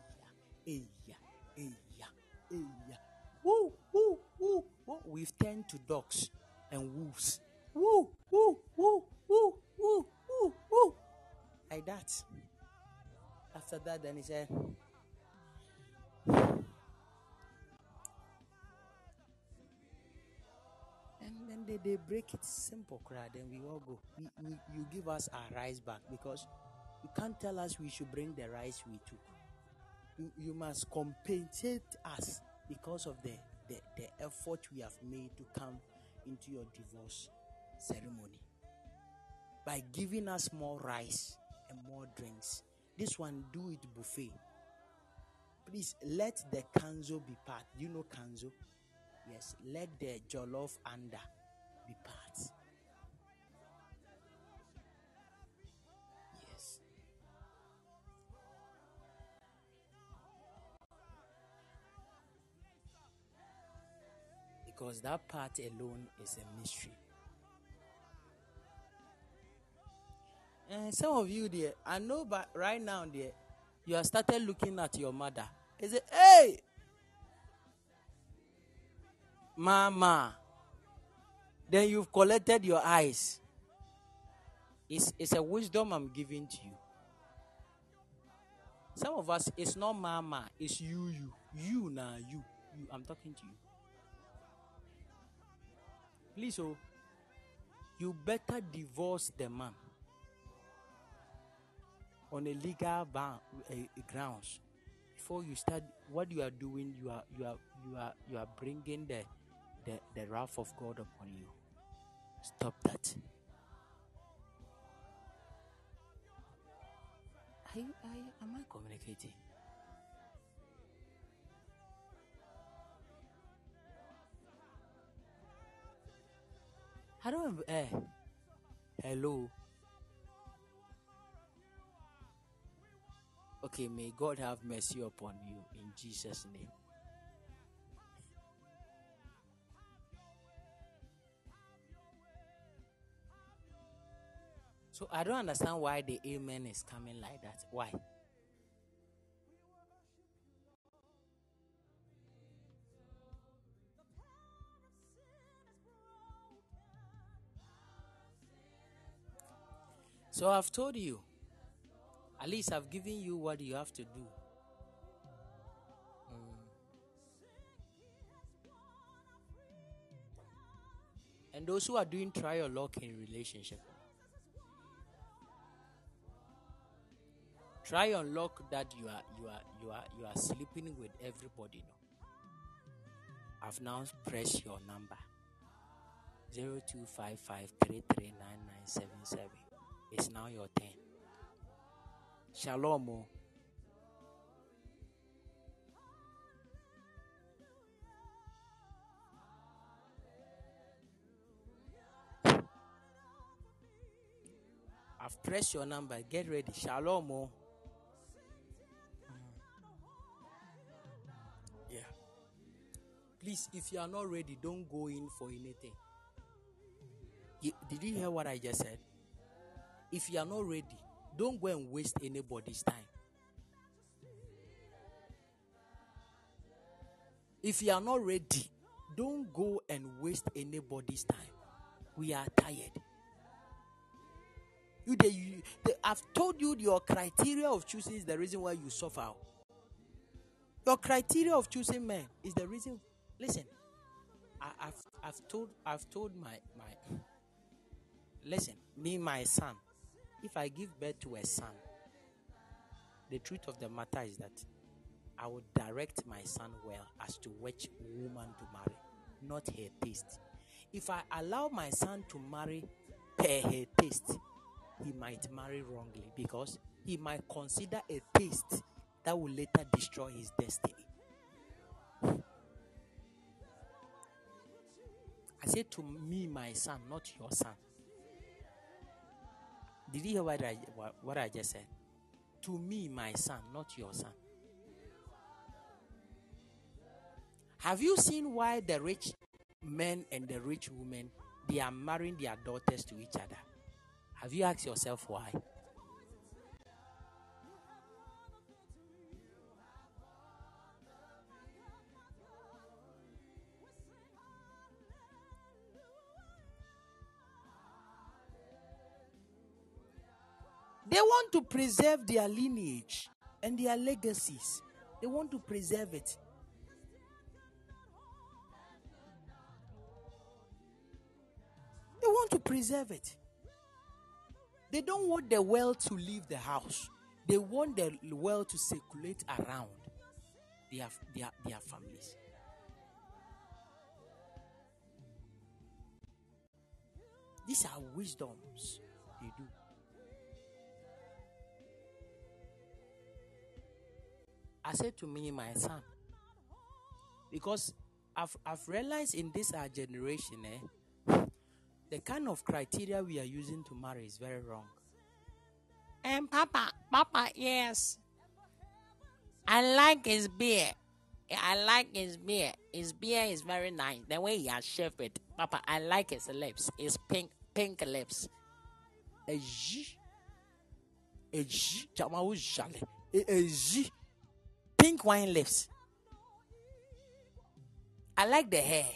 Eya, eya, eya. Woo, woo, woo, woo. We've turned to dogs and wolves. Woo, woo, woo, woo, woo, woo, woo. Like that. After that, then he said, then they, they break it simple cry then we all go we, we, you give us our rice back because you can't tell us we should bring the rice we took you, you must compensate us because of the, the, the effort we have made to come into your divorce ceremony by giving us more rice and more drinks. This one, do it buffet. Please let the kanzo be part. You know kanzo? Yes, let the jollof under be part. because that part alone is a mystery. And some of you there, I know, but right now there, you have started looking at your mother. Is it, hey, Mama. Then you've collected your eyes. It's, it's a wisdom I'm giving to you. Some of us, it's not mama, it's you, you. You now, you. You. I'm talking to you. Please, oh, you better divorce the man on a legal ban, uh, grounds before you start what you are doing you are you are you are you are bringing the the, the wrath of god upon you stop that are you, are you, am i communicating I don't. Eh. Hello. Okay, may God have mercy upon you in Jesus' name. So I don't understand why the amen is coming like that. Why? So I've told you at least I've given you what you have to do. Mm. And those who are doing trial lock in relationship. Try unlock that you are you are you are you are sleeping with everybody. No. I've now pressed your number. Zero two five five three three nine nine seven seven. It's now your turn. Shalom. Oh. I've pressed your number. Get ready. Shalom. Oh. Please, if you are not ready, don't go in for anything. Did you hear what I just said? If you are not ready, don't go and waste anybody's time. If you are not ready, don't go and waste anybody's time. We are tired. You, they, you they, I've told you your criteria of choosing is the reason why you suffer. Your criteria of choosing men is the reason. Listen, I, have I've told I've told my my. Listen, me my son if I give birth to a son, the truth of the matter is that I would direct my son well as to which woman to marry, not her taste. If I allow my son to marry per her taste, he might marry wrongly because he might consider a taste that will later destroy his destiny. I say to me, my son, not your son. Did you hear what I, what I just said? To me, my son, not your son. Have you seen why the rich men and the rich women they are marrying their daughters to each other? Have you asked yourself why? They want to preserve their lineage and their legacies. They want to preserve it. They want to preserve it. They don't want the wealth to leave the house. They want the wealth to circulate around their, their, their families. These are wisdoms they do. I said to me, my son, because I've, I've realized in this our generation, eh, the kind of criteria we are using to marry is very wrong. And um, Papa, Papa, yes. I like his beer. I like his beer. His beer is very nice. The way he has shaved it. Papa, I like his lips. His pink pink lips. A G. A G. A G pink wine lips. I like the hair.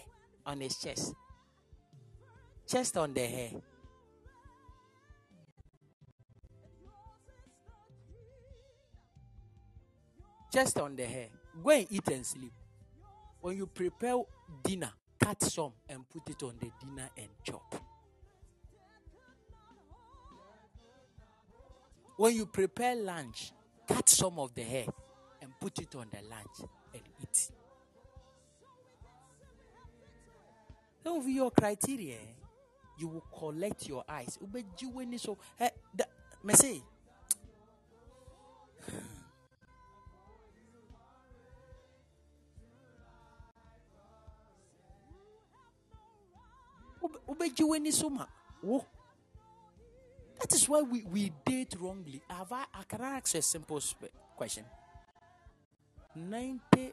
on his chest. Chest on the hair. Chest on the hair. Go and eat and sleep. When you prepare dinner, cut some and put it on the dinner and chop. When you prepare lunch, cut some of the hair put it on the lunch and eat. That will your criteria. You will collect your eyes. So, eh, me say, that is why we, we date wrongly. Have I, I can I ask a simple question? 90%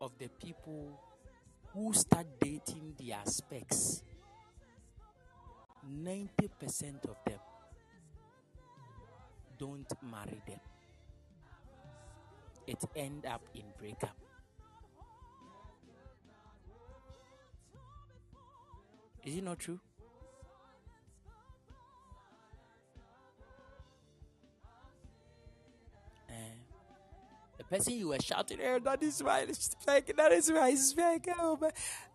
of the people who start dating their specs, 90% of them don't marry them. It end up in breakup. Is it not true? Person you were shouting, hey, that is why it's that is why it's. Oh, man.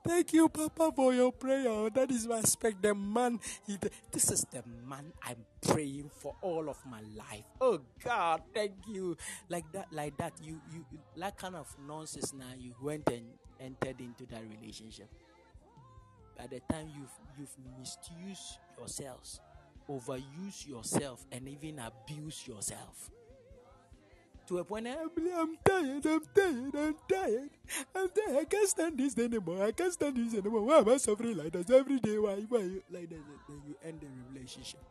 Thank you, Papa, for your prayer. That is I expect the man. This is the man I'm praying for all of my life. Oh God, thank you. Like that, like that. You, you, that kind of nonsense. Now you went and entered into that relationship by the time you've you've misused yourselves, overuse yourself, and even abuse yourself. To a point, I'm, tired, I'm tired, I'm tired, I'm tired. I can't stand this anymore. I can't stand this anymore. Why am I suffering like this every day? Why, why you like that? Then you end the relationship.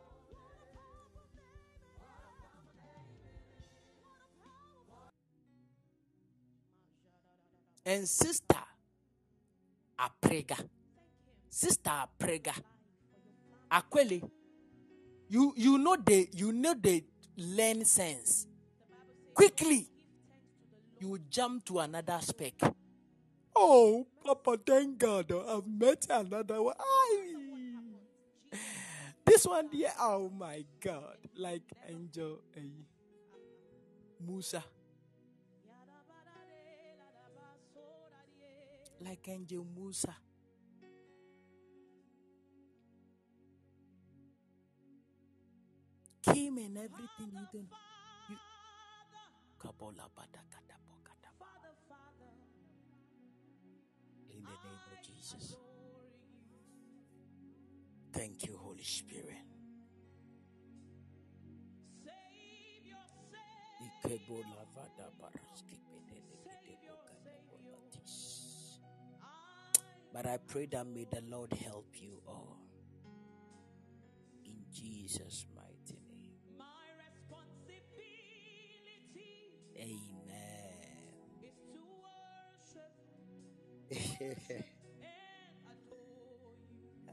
And sister, a prega. Sister Prega, Aquele, you you know the you know the learn sense. Quickly, you jump to another spec. Oh, Papa, thank God, I've met another one. This one here, oh my God, like Angel uh, Musa. Like Angel Musa. came and everything you did. You, in the name of Jesus. Thank you, Holy Spirit. But I pray that may the Lord help you all. In Jesus'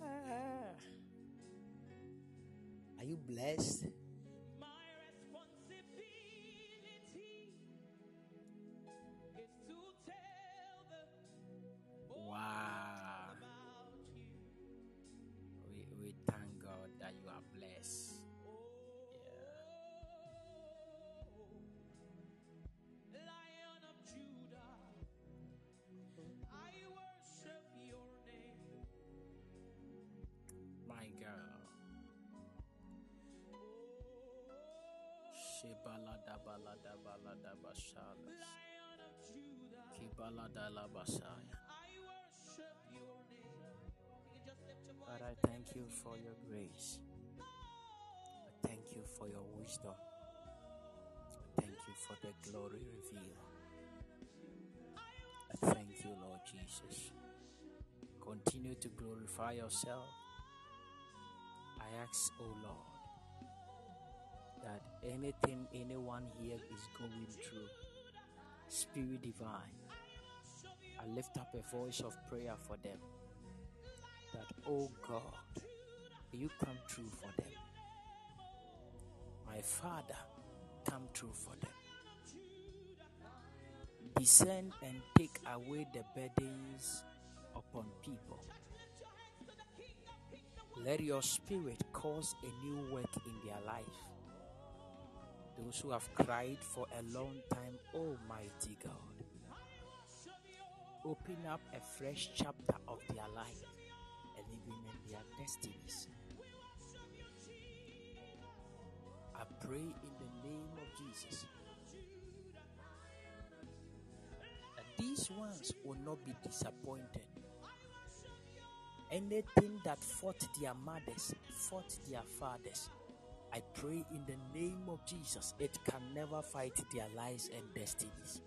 Ah. Are you blessed? Shebalada balada balada bashalas. Kibalada la basaya. But I thank you for your grace. I thank you for your wisdom. I thank you for the glory revealed. I thank you, Lord Jesus. Continue to glorify yourself. I ask, O oh Lord anything anyone here is going through, Spirit Divine, I lift up a voice of prayer for them. That, oh God, you come true for them. My Father, come true for them. Descend and take away the burdens upon people. Let your spirit cause a new work in their life. Those who have cried for a long time, Almighty God, open up a fresh chapter of their life and even in their destinies. I pray in the name of Jesus that these ones will not be disappointed. Anything that fought their mothers, fought their fathers, I pray in the name of Jesus, it can never fight their lives and destinies.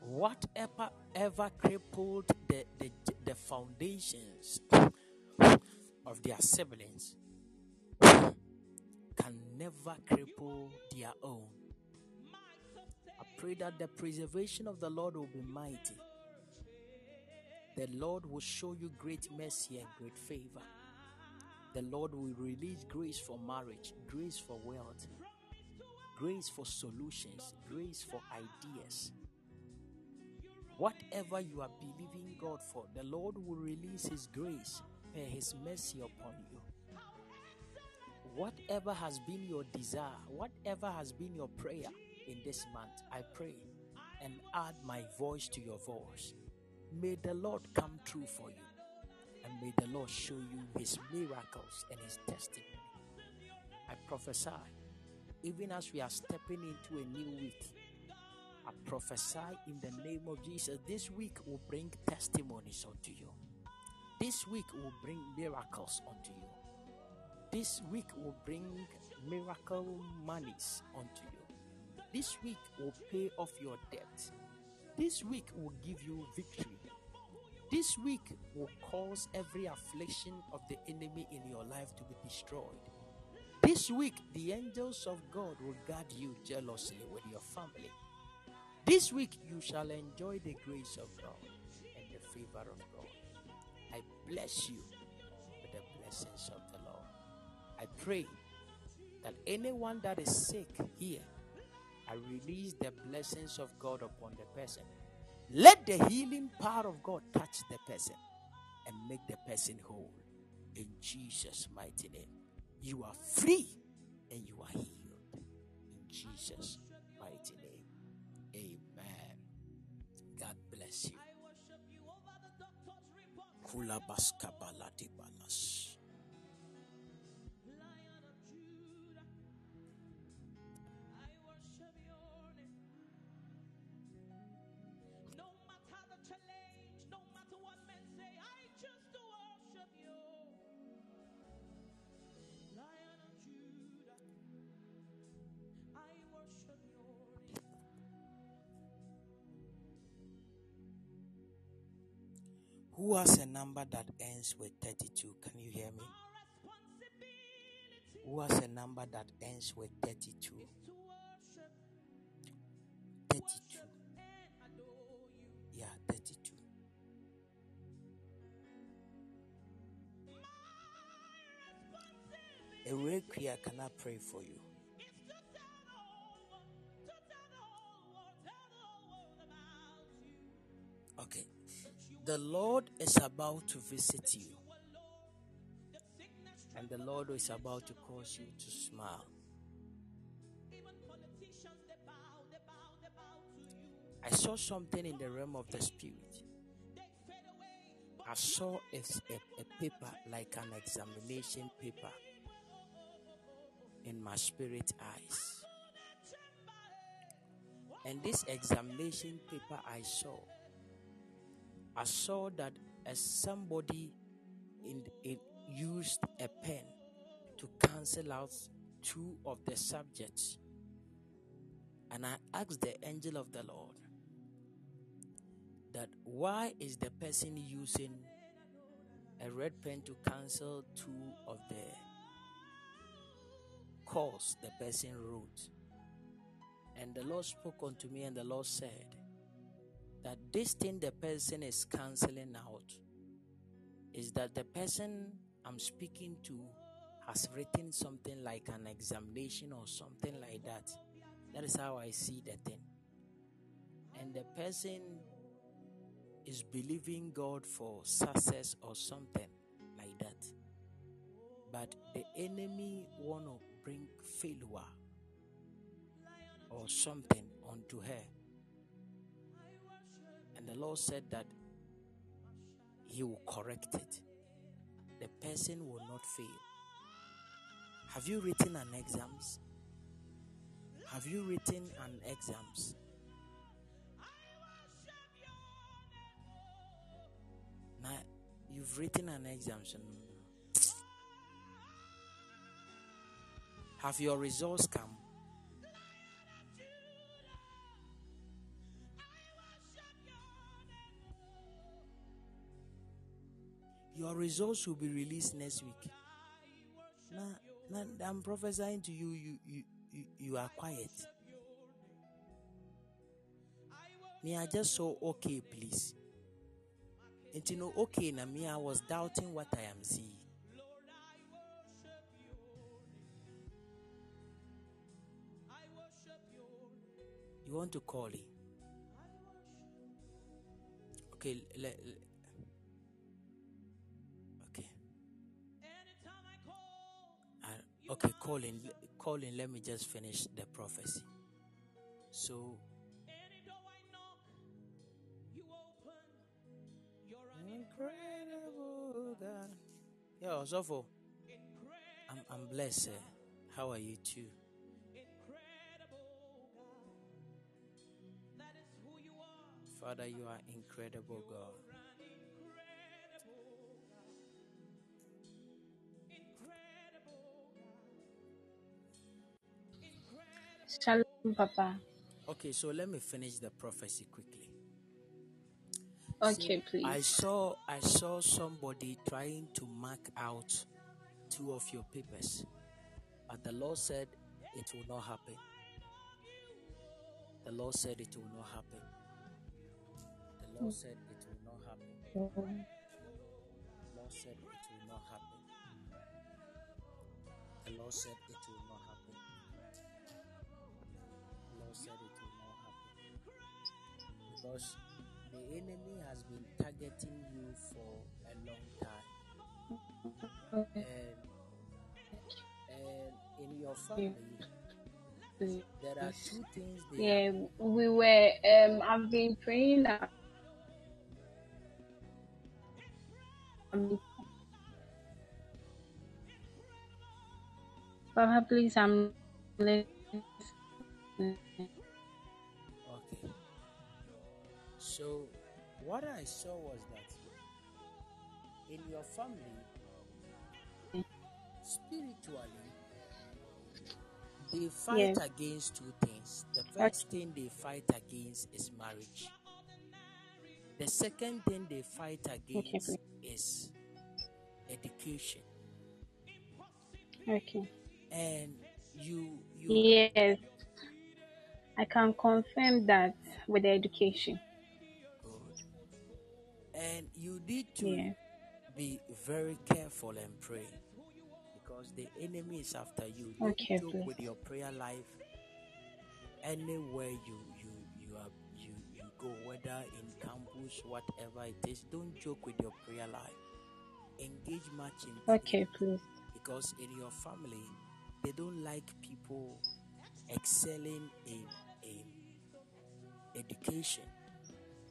Whatever ever crippled the, the, the foundations of their siblings can never cripple their own. I pray that the preservation of the Lord will be mighty. The Lord will show you great mercy and great favor. The Lord will release grace for marriage, grace for wealth, grace for solutions, grace for ideas. Whatever you are believing God for, the Lord will release His grace and His mercy upon you. Whatever has been your desire, whatever has been your prayer in this month, I pray and add my voice to your voice. May the Lord come true for you may the Lord show you his miracles and his testimony. I prophesy, even as we are stepping into a new week, I prophesy in the name of Jesus, this week will bring testimonies unto you. This week will bring miracles unto you. This week will bring miracle monies unto you. This week will pay off your debt. This week will give you victory. This week will cause every affliction of the enemy in your life to be destroyed. This week, the angels of God will guard you jealously with your family. This week, you shall enjoy the grace of God and the favor of God. I bless you with the blessings of the Lord. I pray that anyone that is sick here, I release the blessings of God upon the person. Let the healing power of God touch the person and make the person whole. In Jesus' mighty name. You are free and you are healed. In Jesus' mighty name. Amen. God bless you. Who has a number that ends with 32? Can you hear me? Who has a number that ends with 32? 32. and adore. Yeah, 32. Erekria, can I pray for you? The Lord is about to visit you, and the Lord is about to cause you to smile. I saw something in the realm of the spirit. I saw a, a, a paper like an examination paper in my spirit eyes. And this examination paper I saw, I saw that as somebody in, used a pen to cancel out two of the subjects. And I asked the angel of the Lord that why is the person using a red pen to cancel two of the calls the person wrote. And the Lord spoke unto me, and the Lord said that this thing the person is canceling out is that the person I'm speaking to has written something like an examination or something like that. That is how I see the thing. And the person is believing God for success or something like that. But the enemy want to bring failure or something onto her. The Lord said that He will correct it. The person will not fail. Have you written an exams? Have you written an exams? Now you've written an exemption. Have your results come? Your results will be released next week. Now, now I'm prophesying to you, you, you, you, you are quiet. Me, I just saw okay, please. And you know, okay, now me, I was doubting what I am seeing. You want to call it? Okay, le, le, okay, calling, calling. Let me just finish the prophecy. So, incredible God. Yo, Zofo, I'm I'm blessed. eh. How are you too? Father, you are incredible, God. Shalom, Papa. Okay, so let me finish the prophecy quickly. Okay, So I saw I saw somebody trying to mark out two of your papers, but the Lord said it will not happen. The Lord said it will not happen. The Lord said it will not happen. The Lord said it will not happen. The Lord said it will not happen. The said it will not happen. Because the enemy has been targeting you for a long time. And and in your family there are two things Yeah, we were. Um, I've been praying that. um, Papa, please, I'm listening. Okay. So, what I saw was that in your family, um, spiritually, they fight Yes. against two things. The first thing they fight against is marriage. The second thing they fight against please. is education. Okay. And you you Yes, I can confirm that with the education. good. And you need to Yeah. be very careful and pray because the enemy is after you. Don't Okay, joke please. with your prayer life. Anywhere you you you are you you go, whether in campus, whatever it is, don't joke with your prayer life. Engage much in Okay, please. because in your family they don't like people excelling in in education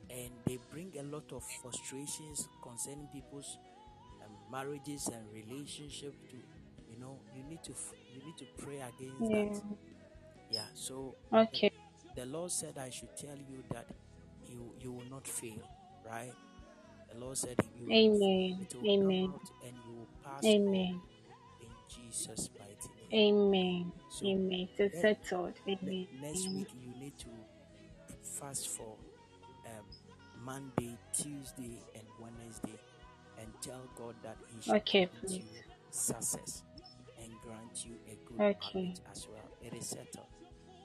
and they bring a lot of frustrations concerning people's um, marriages and relationship to you know you need to you need to pray against Yeah. that yeah so Okay. the lord said i should tell you that you you will not fail right the lord said you will not fail. Amen. Amen. and you will pass Amen. in jesus mighty name Amen. so Amen. It's settled. Amen. next week you need to fast for um, Monday, Tuesday, and Wednesday, and tell God that He should Okay, grant please. you success and grant you a good Okay. as well. It is settled.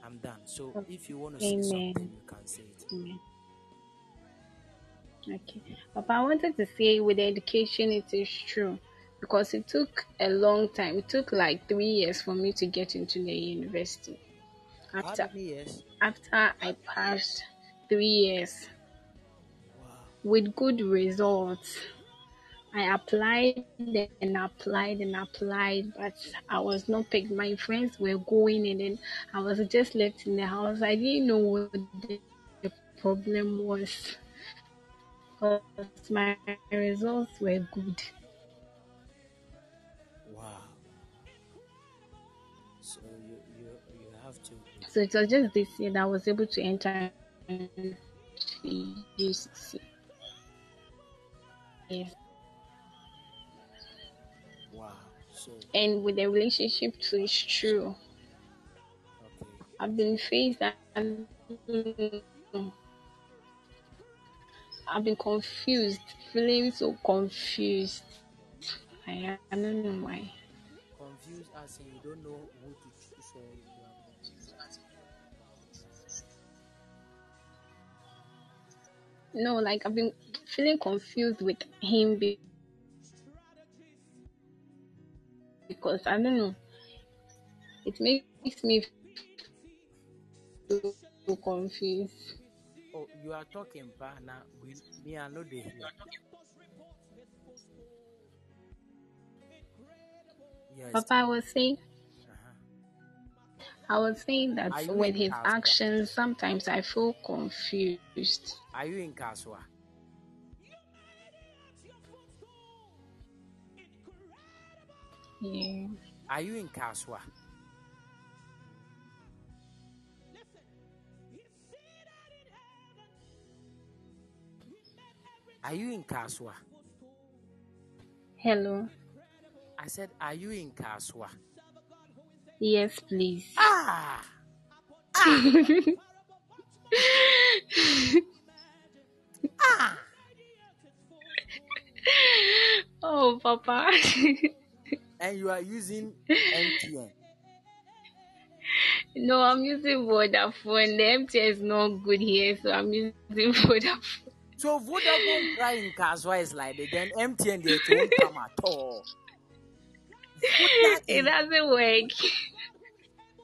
I'm done. So if you want to say something, you can say it. Amen. Okay. Papa, I wanted to say with the education, it is true because it took a long time. It took like three years for me to get into the university. How After many years? After I passed three years, with good results. I applied and applied and applied, but I was not picked. My friends were going and then I was just left in the house. I didn't know what the problem was because my results were good. So it was just this year that I was able to enter UCC. Yes. Wow. So And with the relationship too, it's true. okay. I've been faced I've been confused, feeling so confused. I, I don't know why. Confused as in you don't know who to choose or No, like I've been feeling confused with him be- because I don't know. It makes me feel so confused. Oh, you are talking, now we me I know hear. Yes. Papa, was saying. I was saying that with his Kasoa? actions, sometimes I feel confused. Are you in Kasoa? Yeah. Are you in Kasoa? Are you in Kasoa? Hello. I said, Are you in Kasoa? Yes, please. Ah! Ah! Oh, Papa. And you are using MTN. no, I'm using Vodafone. The MTN is not good here, so I'm using Vodafone. So Vodafone in Kasoa is like that. Then MTN they don't come at all. It doesn't work.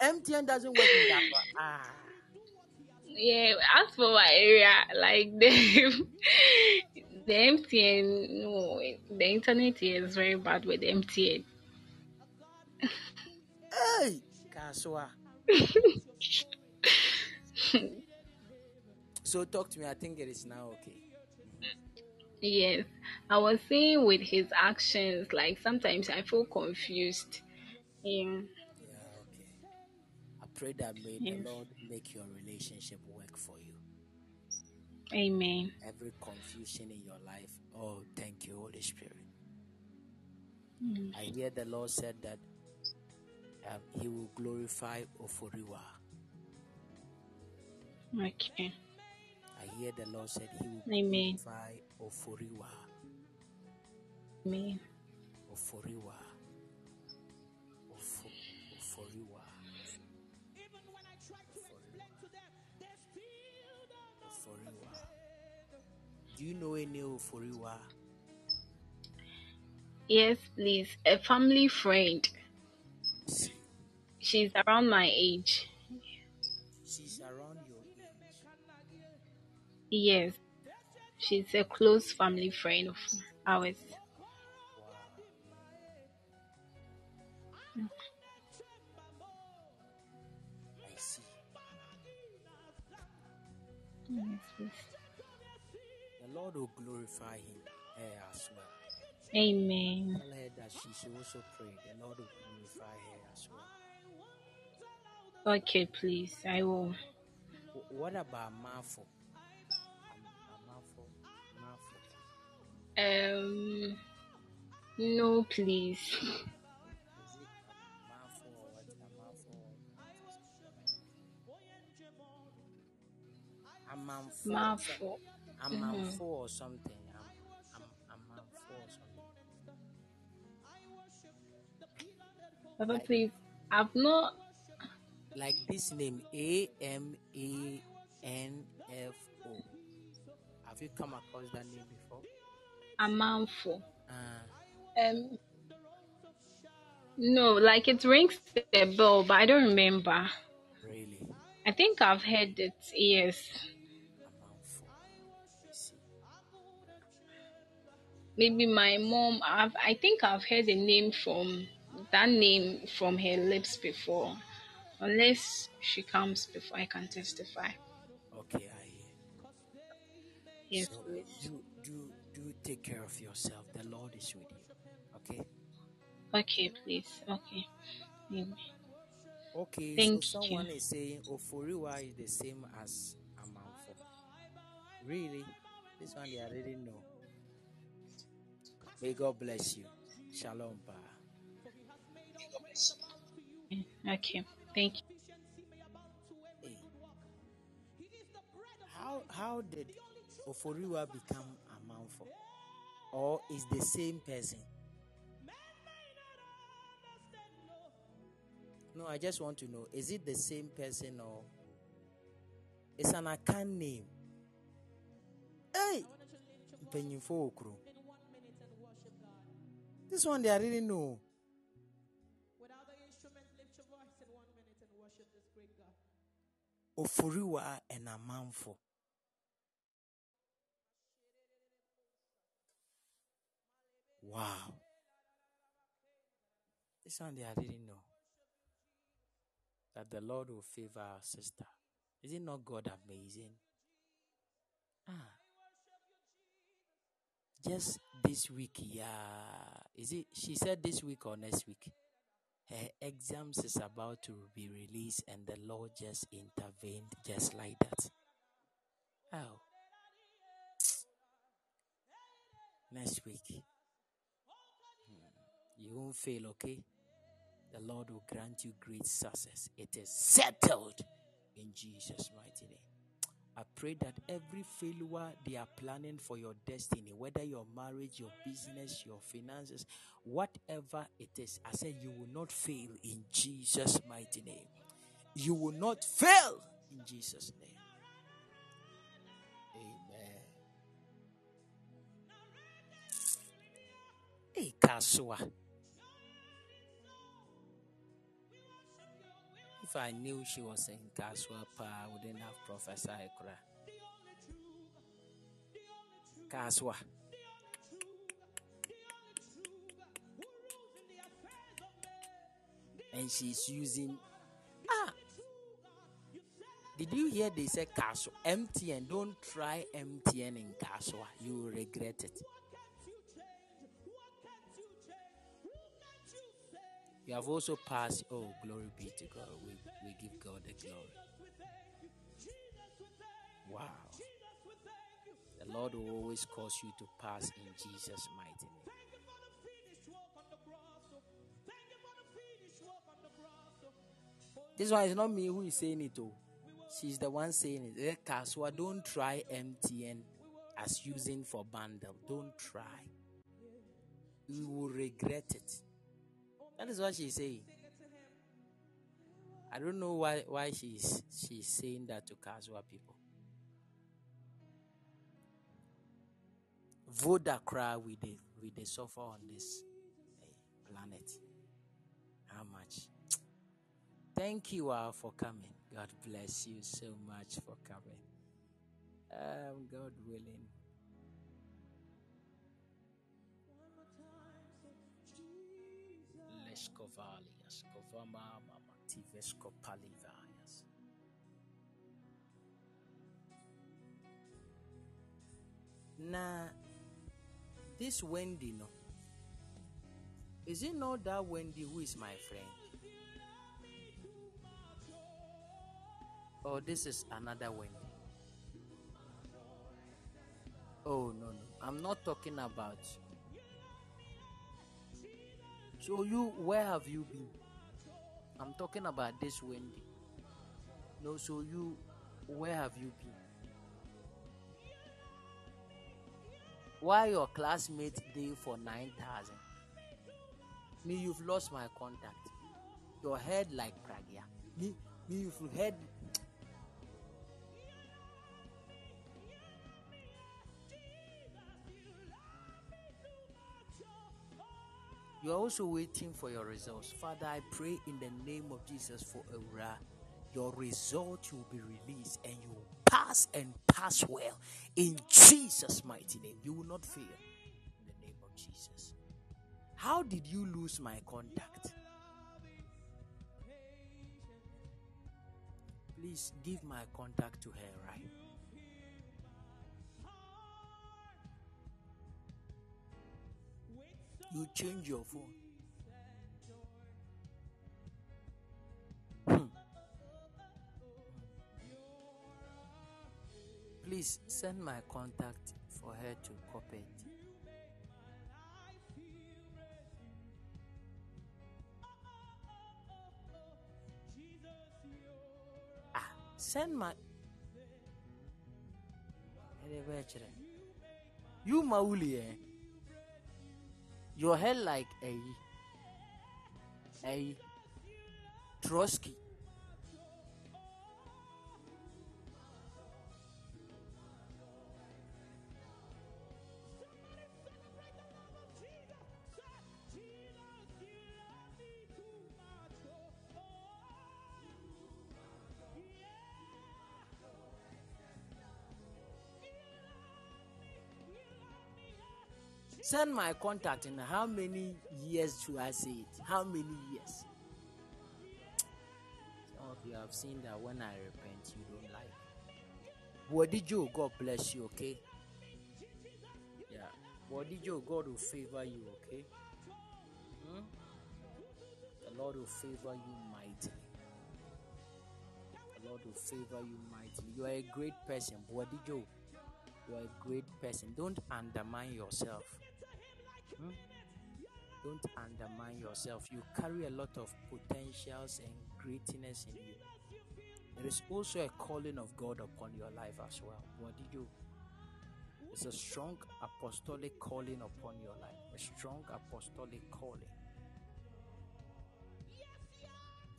MTN doesn't work in Kasoa. Ah. Yeah, as for my area, like the the MTN, no, the internet here is very bad with MTN. Hey, Kasoa. so talk to me. I think it is now okay. Yes, I was saying with his actions, like sometimes I feel confused. Yeah. Yeah, okay. I pray that may Yes. the Lord make your relationship work for you. Amen. Every confusion in your life. Oh, thank you, Holy Spirit. Mm. I hear the Lord said that um, He will glorify Oforiwa. Okay. I hear the Lord said He will Amen. glorify Oforiwa. Amen. Oforiwa. Do you know any Oforiwa? Yes, please. A family friend. She's around my age. she's around your age. Yes. She's a close family friend of ours. Wow. I see. Yes, please. Lord will glorify him her as well. Amen. Tell her that she should also pray. The Lord will glorify her as well. Okay, please. I will. What about Marfo? Um. No, please. Is it Marfo or what? Marfo. Amanfo. Marfo. Or something. Am, am, Amanfo or something. Papa, please. I've not. Like this name, A M A N F O. Have you come across that name before? Amanfo. Uh, Um. No, like it rings a bell, but I don't remember. really? I think I've heard it. Yes. Maybe my mom. I've, I think I've heard a name from that name from her lips before, unless she comes before I can testify. Okay, I hear. Yes, So please. do do do take care of yourself. The Lord is with you. Okay. Okay, please. Okay. Amen. Okay. Thank so you. someone is saying Oforiwa is the same as Amanfo. Really? This one they already know. May God bless you. Shalom, pa. Okay. Thank you. Hey. How how did Oforiwa become a Amanfo? Or is the same person? No, I just want to know is it the same person or it's an account name? Hey! Okro. This one they already know. Oforiwa and Amanfo. Wow. This one they already know. That the Lord will favor our sister. Is it not God amazing? Ah. Just this week, yeah. Is it she said this week or next week? Her exams is about to be released and the Lord just intervened just like that. Oh. Next week. Hmm. You won't fail, okay? The Lord will grant you great success. It is settled in Jesus' mighty name. I pray that every failure they are planning for your destiny, whether your marriage, your business, your finances, whatever it is, I say you will not fail in Jesus' mighty name. You will not fail in Jesus' name. Amen. Hey, Kasoa. If I knew she was in Kasoa, pa, I wouldn't have prophesied. Kura. Kasoa. And she's using. Ah! Did you hear they say Kasoa? MTN. Don't try MTN in Kasoa. You will regret it. You have also passed. Oh, glory be to God. We, we give God the glory. Wow. The Lord will always cause you to pass in Jesus' mighty name. This one is not me who is saying it, oh. She's the one saying it. Eh, Kasoa, don't try MTN as using for bundle. Don't try. You will regret it. That is what she's saying. I don't know why why she's she's saying that to casual people. Vodacra with the with the suffer on this eh, planet. How much? Thank you all for coming. God bless you so much for coming. Um, God willing. Leskovalias, Kovama Mamatives. Now, this Wendy, no. Is it not that Wendy who is my friend? Oh, this is another Wendy? Oh, no, no. I'm not talking about. So, you, where have you been? I'm talking about this Wendy. No, so you, where have you been? Why your classmate day for 9,000? Me, you've lost my contact. Your head like Pragya. Me, me, you've head. You're also waiting for your results. Father, I pray in the name of Jesus for Eura. Your result will be released and you will pass and pass well in Jesus' mighty name. You will not fail in the name of Jesus. How did you lose my contact? Please give my contact to her, right? You change your phone. Hmm. Please send my contact for her to copy it. Ah, send my. You Mauli, eh? Your hair like a a Trotsky. Send my contact in how many years should I say it? How many years? Some of you have seen that when I repent, you don't like. What did you? God bless you, okay? Yeah. What did you? God will favor you, okay? Hmm? The Lord will favor you mightily. The Lord will favor you mightily. You are a great person. What did you? You are a great person. Don't undermine yourself. Hmm? Don't undermine yourself. You carry a lot of potentials and greatness in you. There is also a calling of God upon your life as well. What did you? It's a strong apostolic calling upon your life. A strong apostolic calling.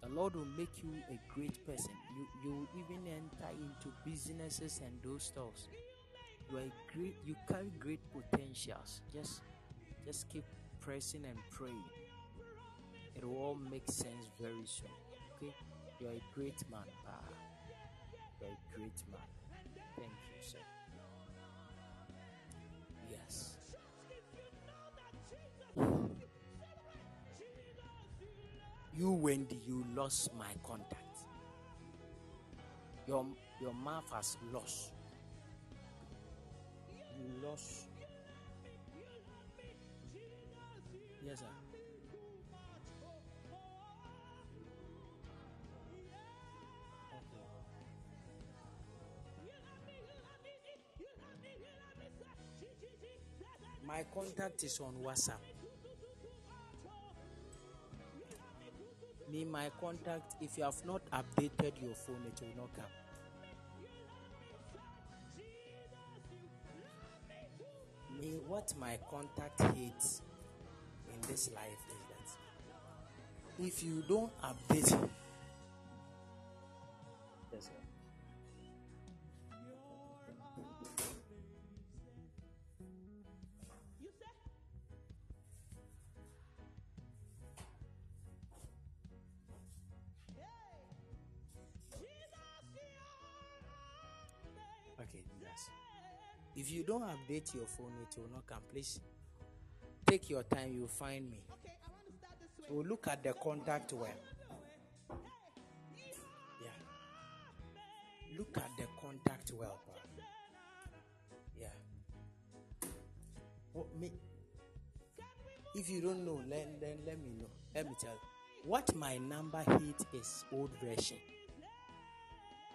The Lord will make you a great person. You you even enter into businesses and those stuffs. You are great. You carry great potentials. Just just keep pressing and praying. It will all make sense very soon. Okay? You're a great man, Pa. You're a great man. Thank you, sir. Yes. You, Wendy, you lost my contact. Your your mouth has lost. You lost Yes, sir. My contact is on WhatsApp. Me, my contact, if you have not updated your phone, it will not come. Me, what my contact hates this life is that if you don't update yes. Okay, yes. If you don't update your phone, it will not come. Please take your time, you'll find me. So look at the contact well. Yeah. Look at the contact well, bro. Yeah. Oh, me. If you don't know, let, then let me know. Let me tell you. What my number hit is old version.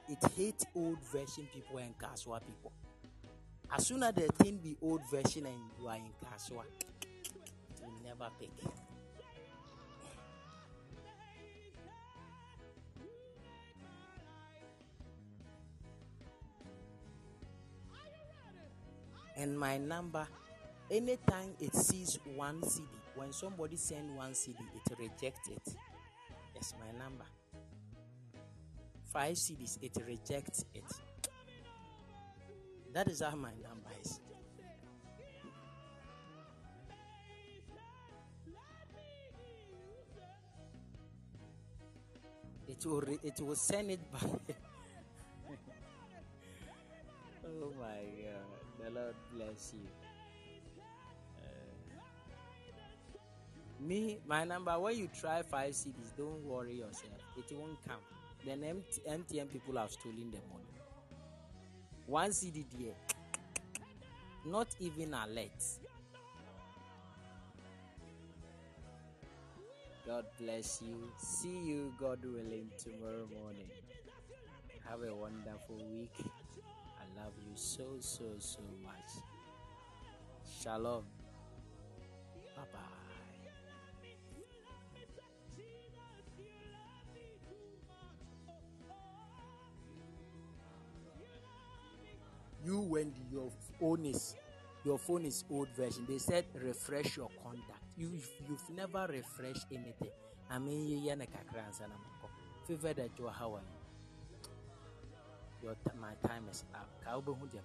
It hates old version people and Kasoa people. As soon as the thing be old version and you are in Kasoa, never pick. And my number, anytime it sees one cedi, when somebody send one cedi, it rejects it. Yes, my number. Five cedis, it rejects it. That is how my number is. It will re- it will send it back. oh my God! The Lord bless you. Uh, Me, my number. When you try five cedis, don't worry yourself. It won't come. Then MT, MTN people have stolen the money. One cedi not even alert. God bless you. See you, God willing, tomorrow morning. Have a wonderful week. I love you so, so, so much. Shalom. Bye bye. You, went your phone is your phone is old version, they said refresh your contact. You, you've never refreshed anything. I mean, you yana kakra ansana mako. Fever that you how are you? Your my time is up. Ka ube hu dia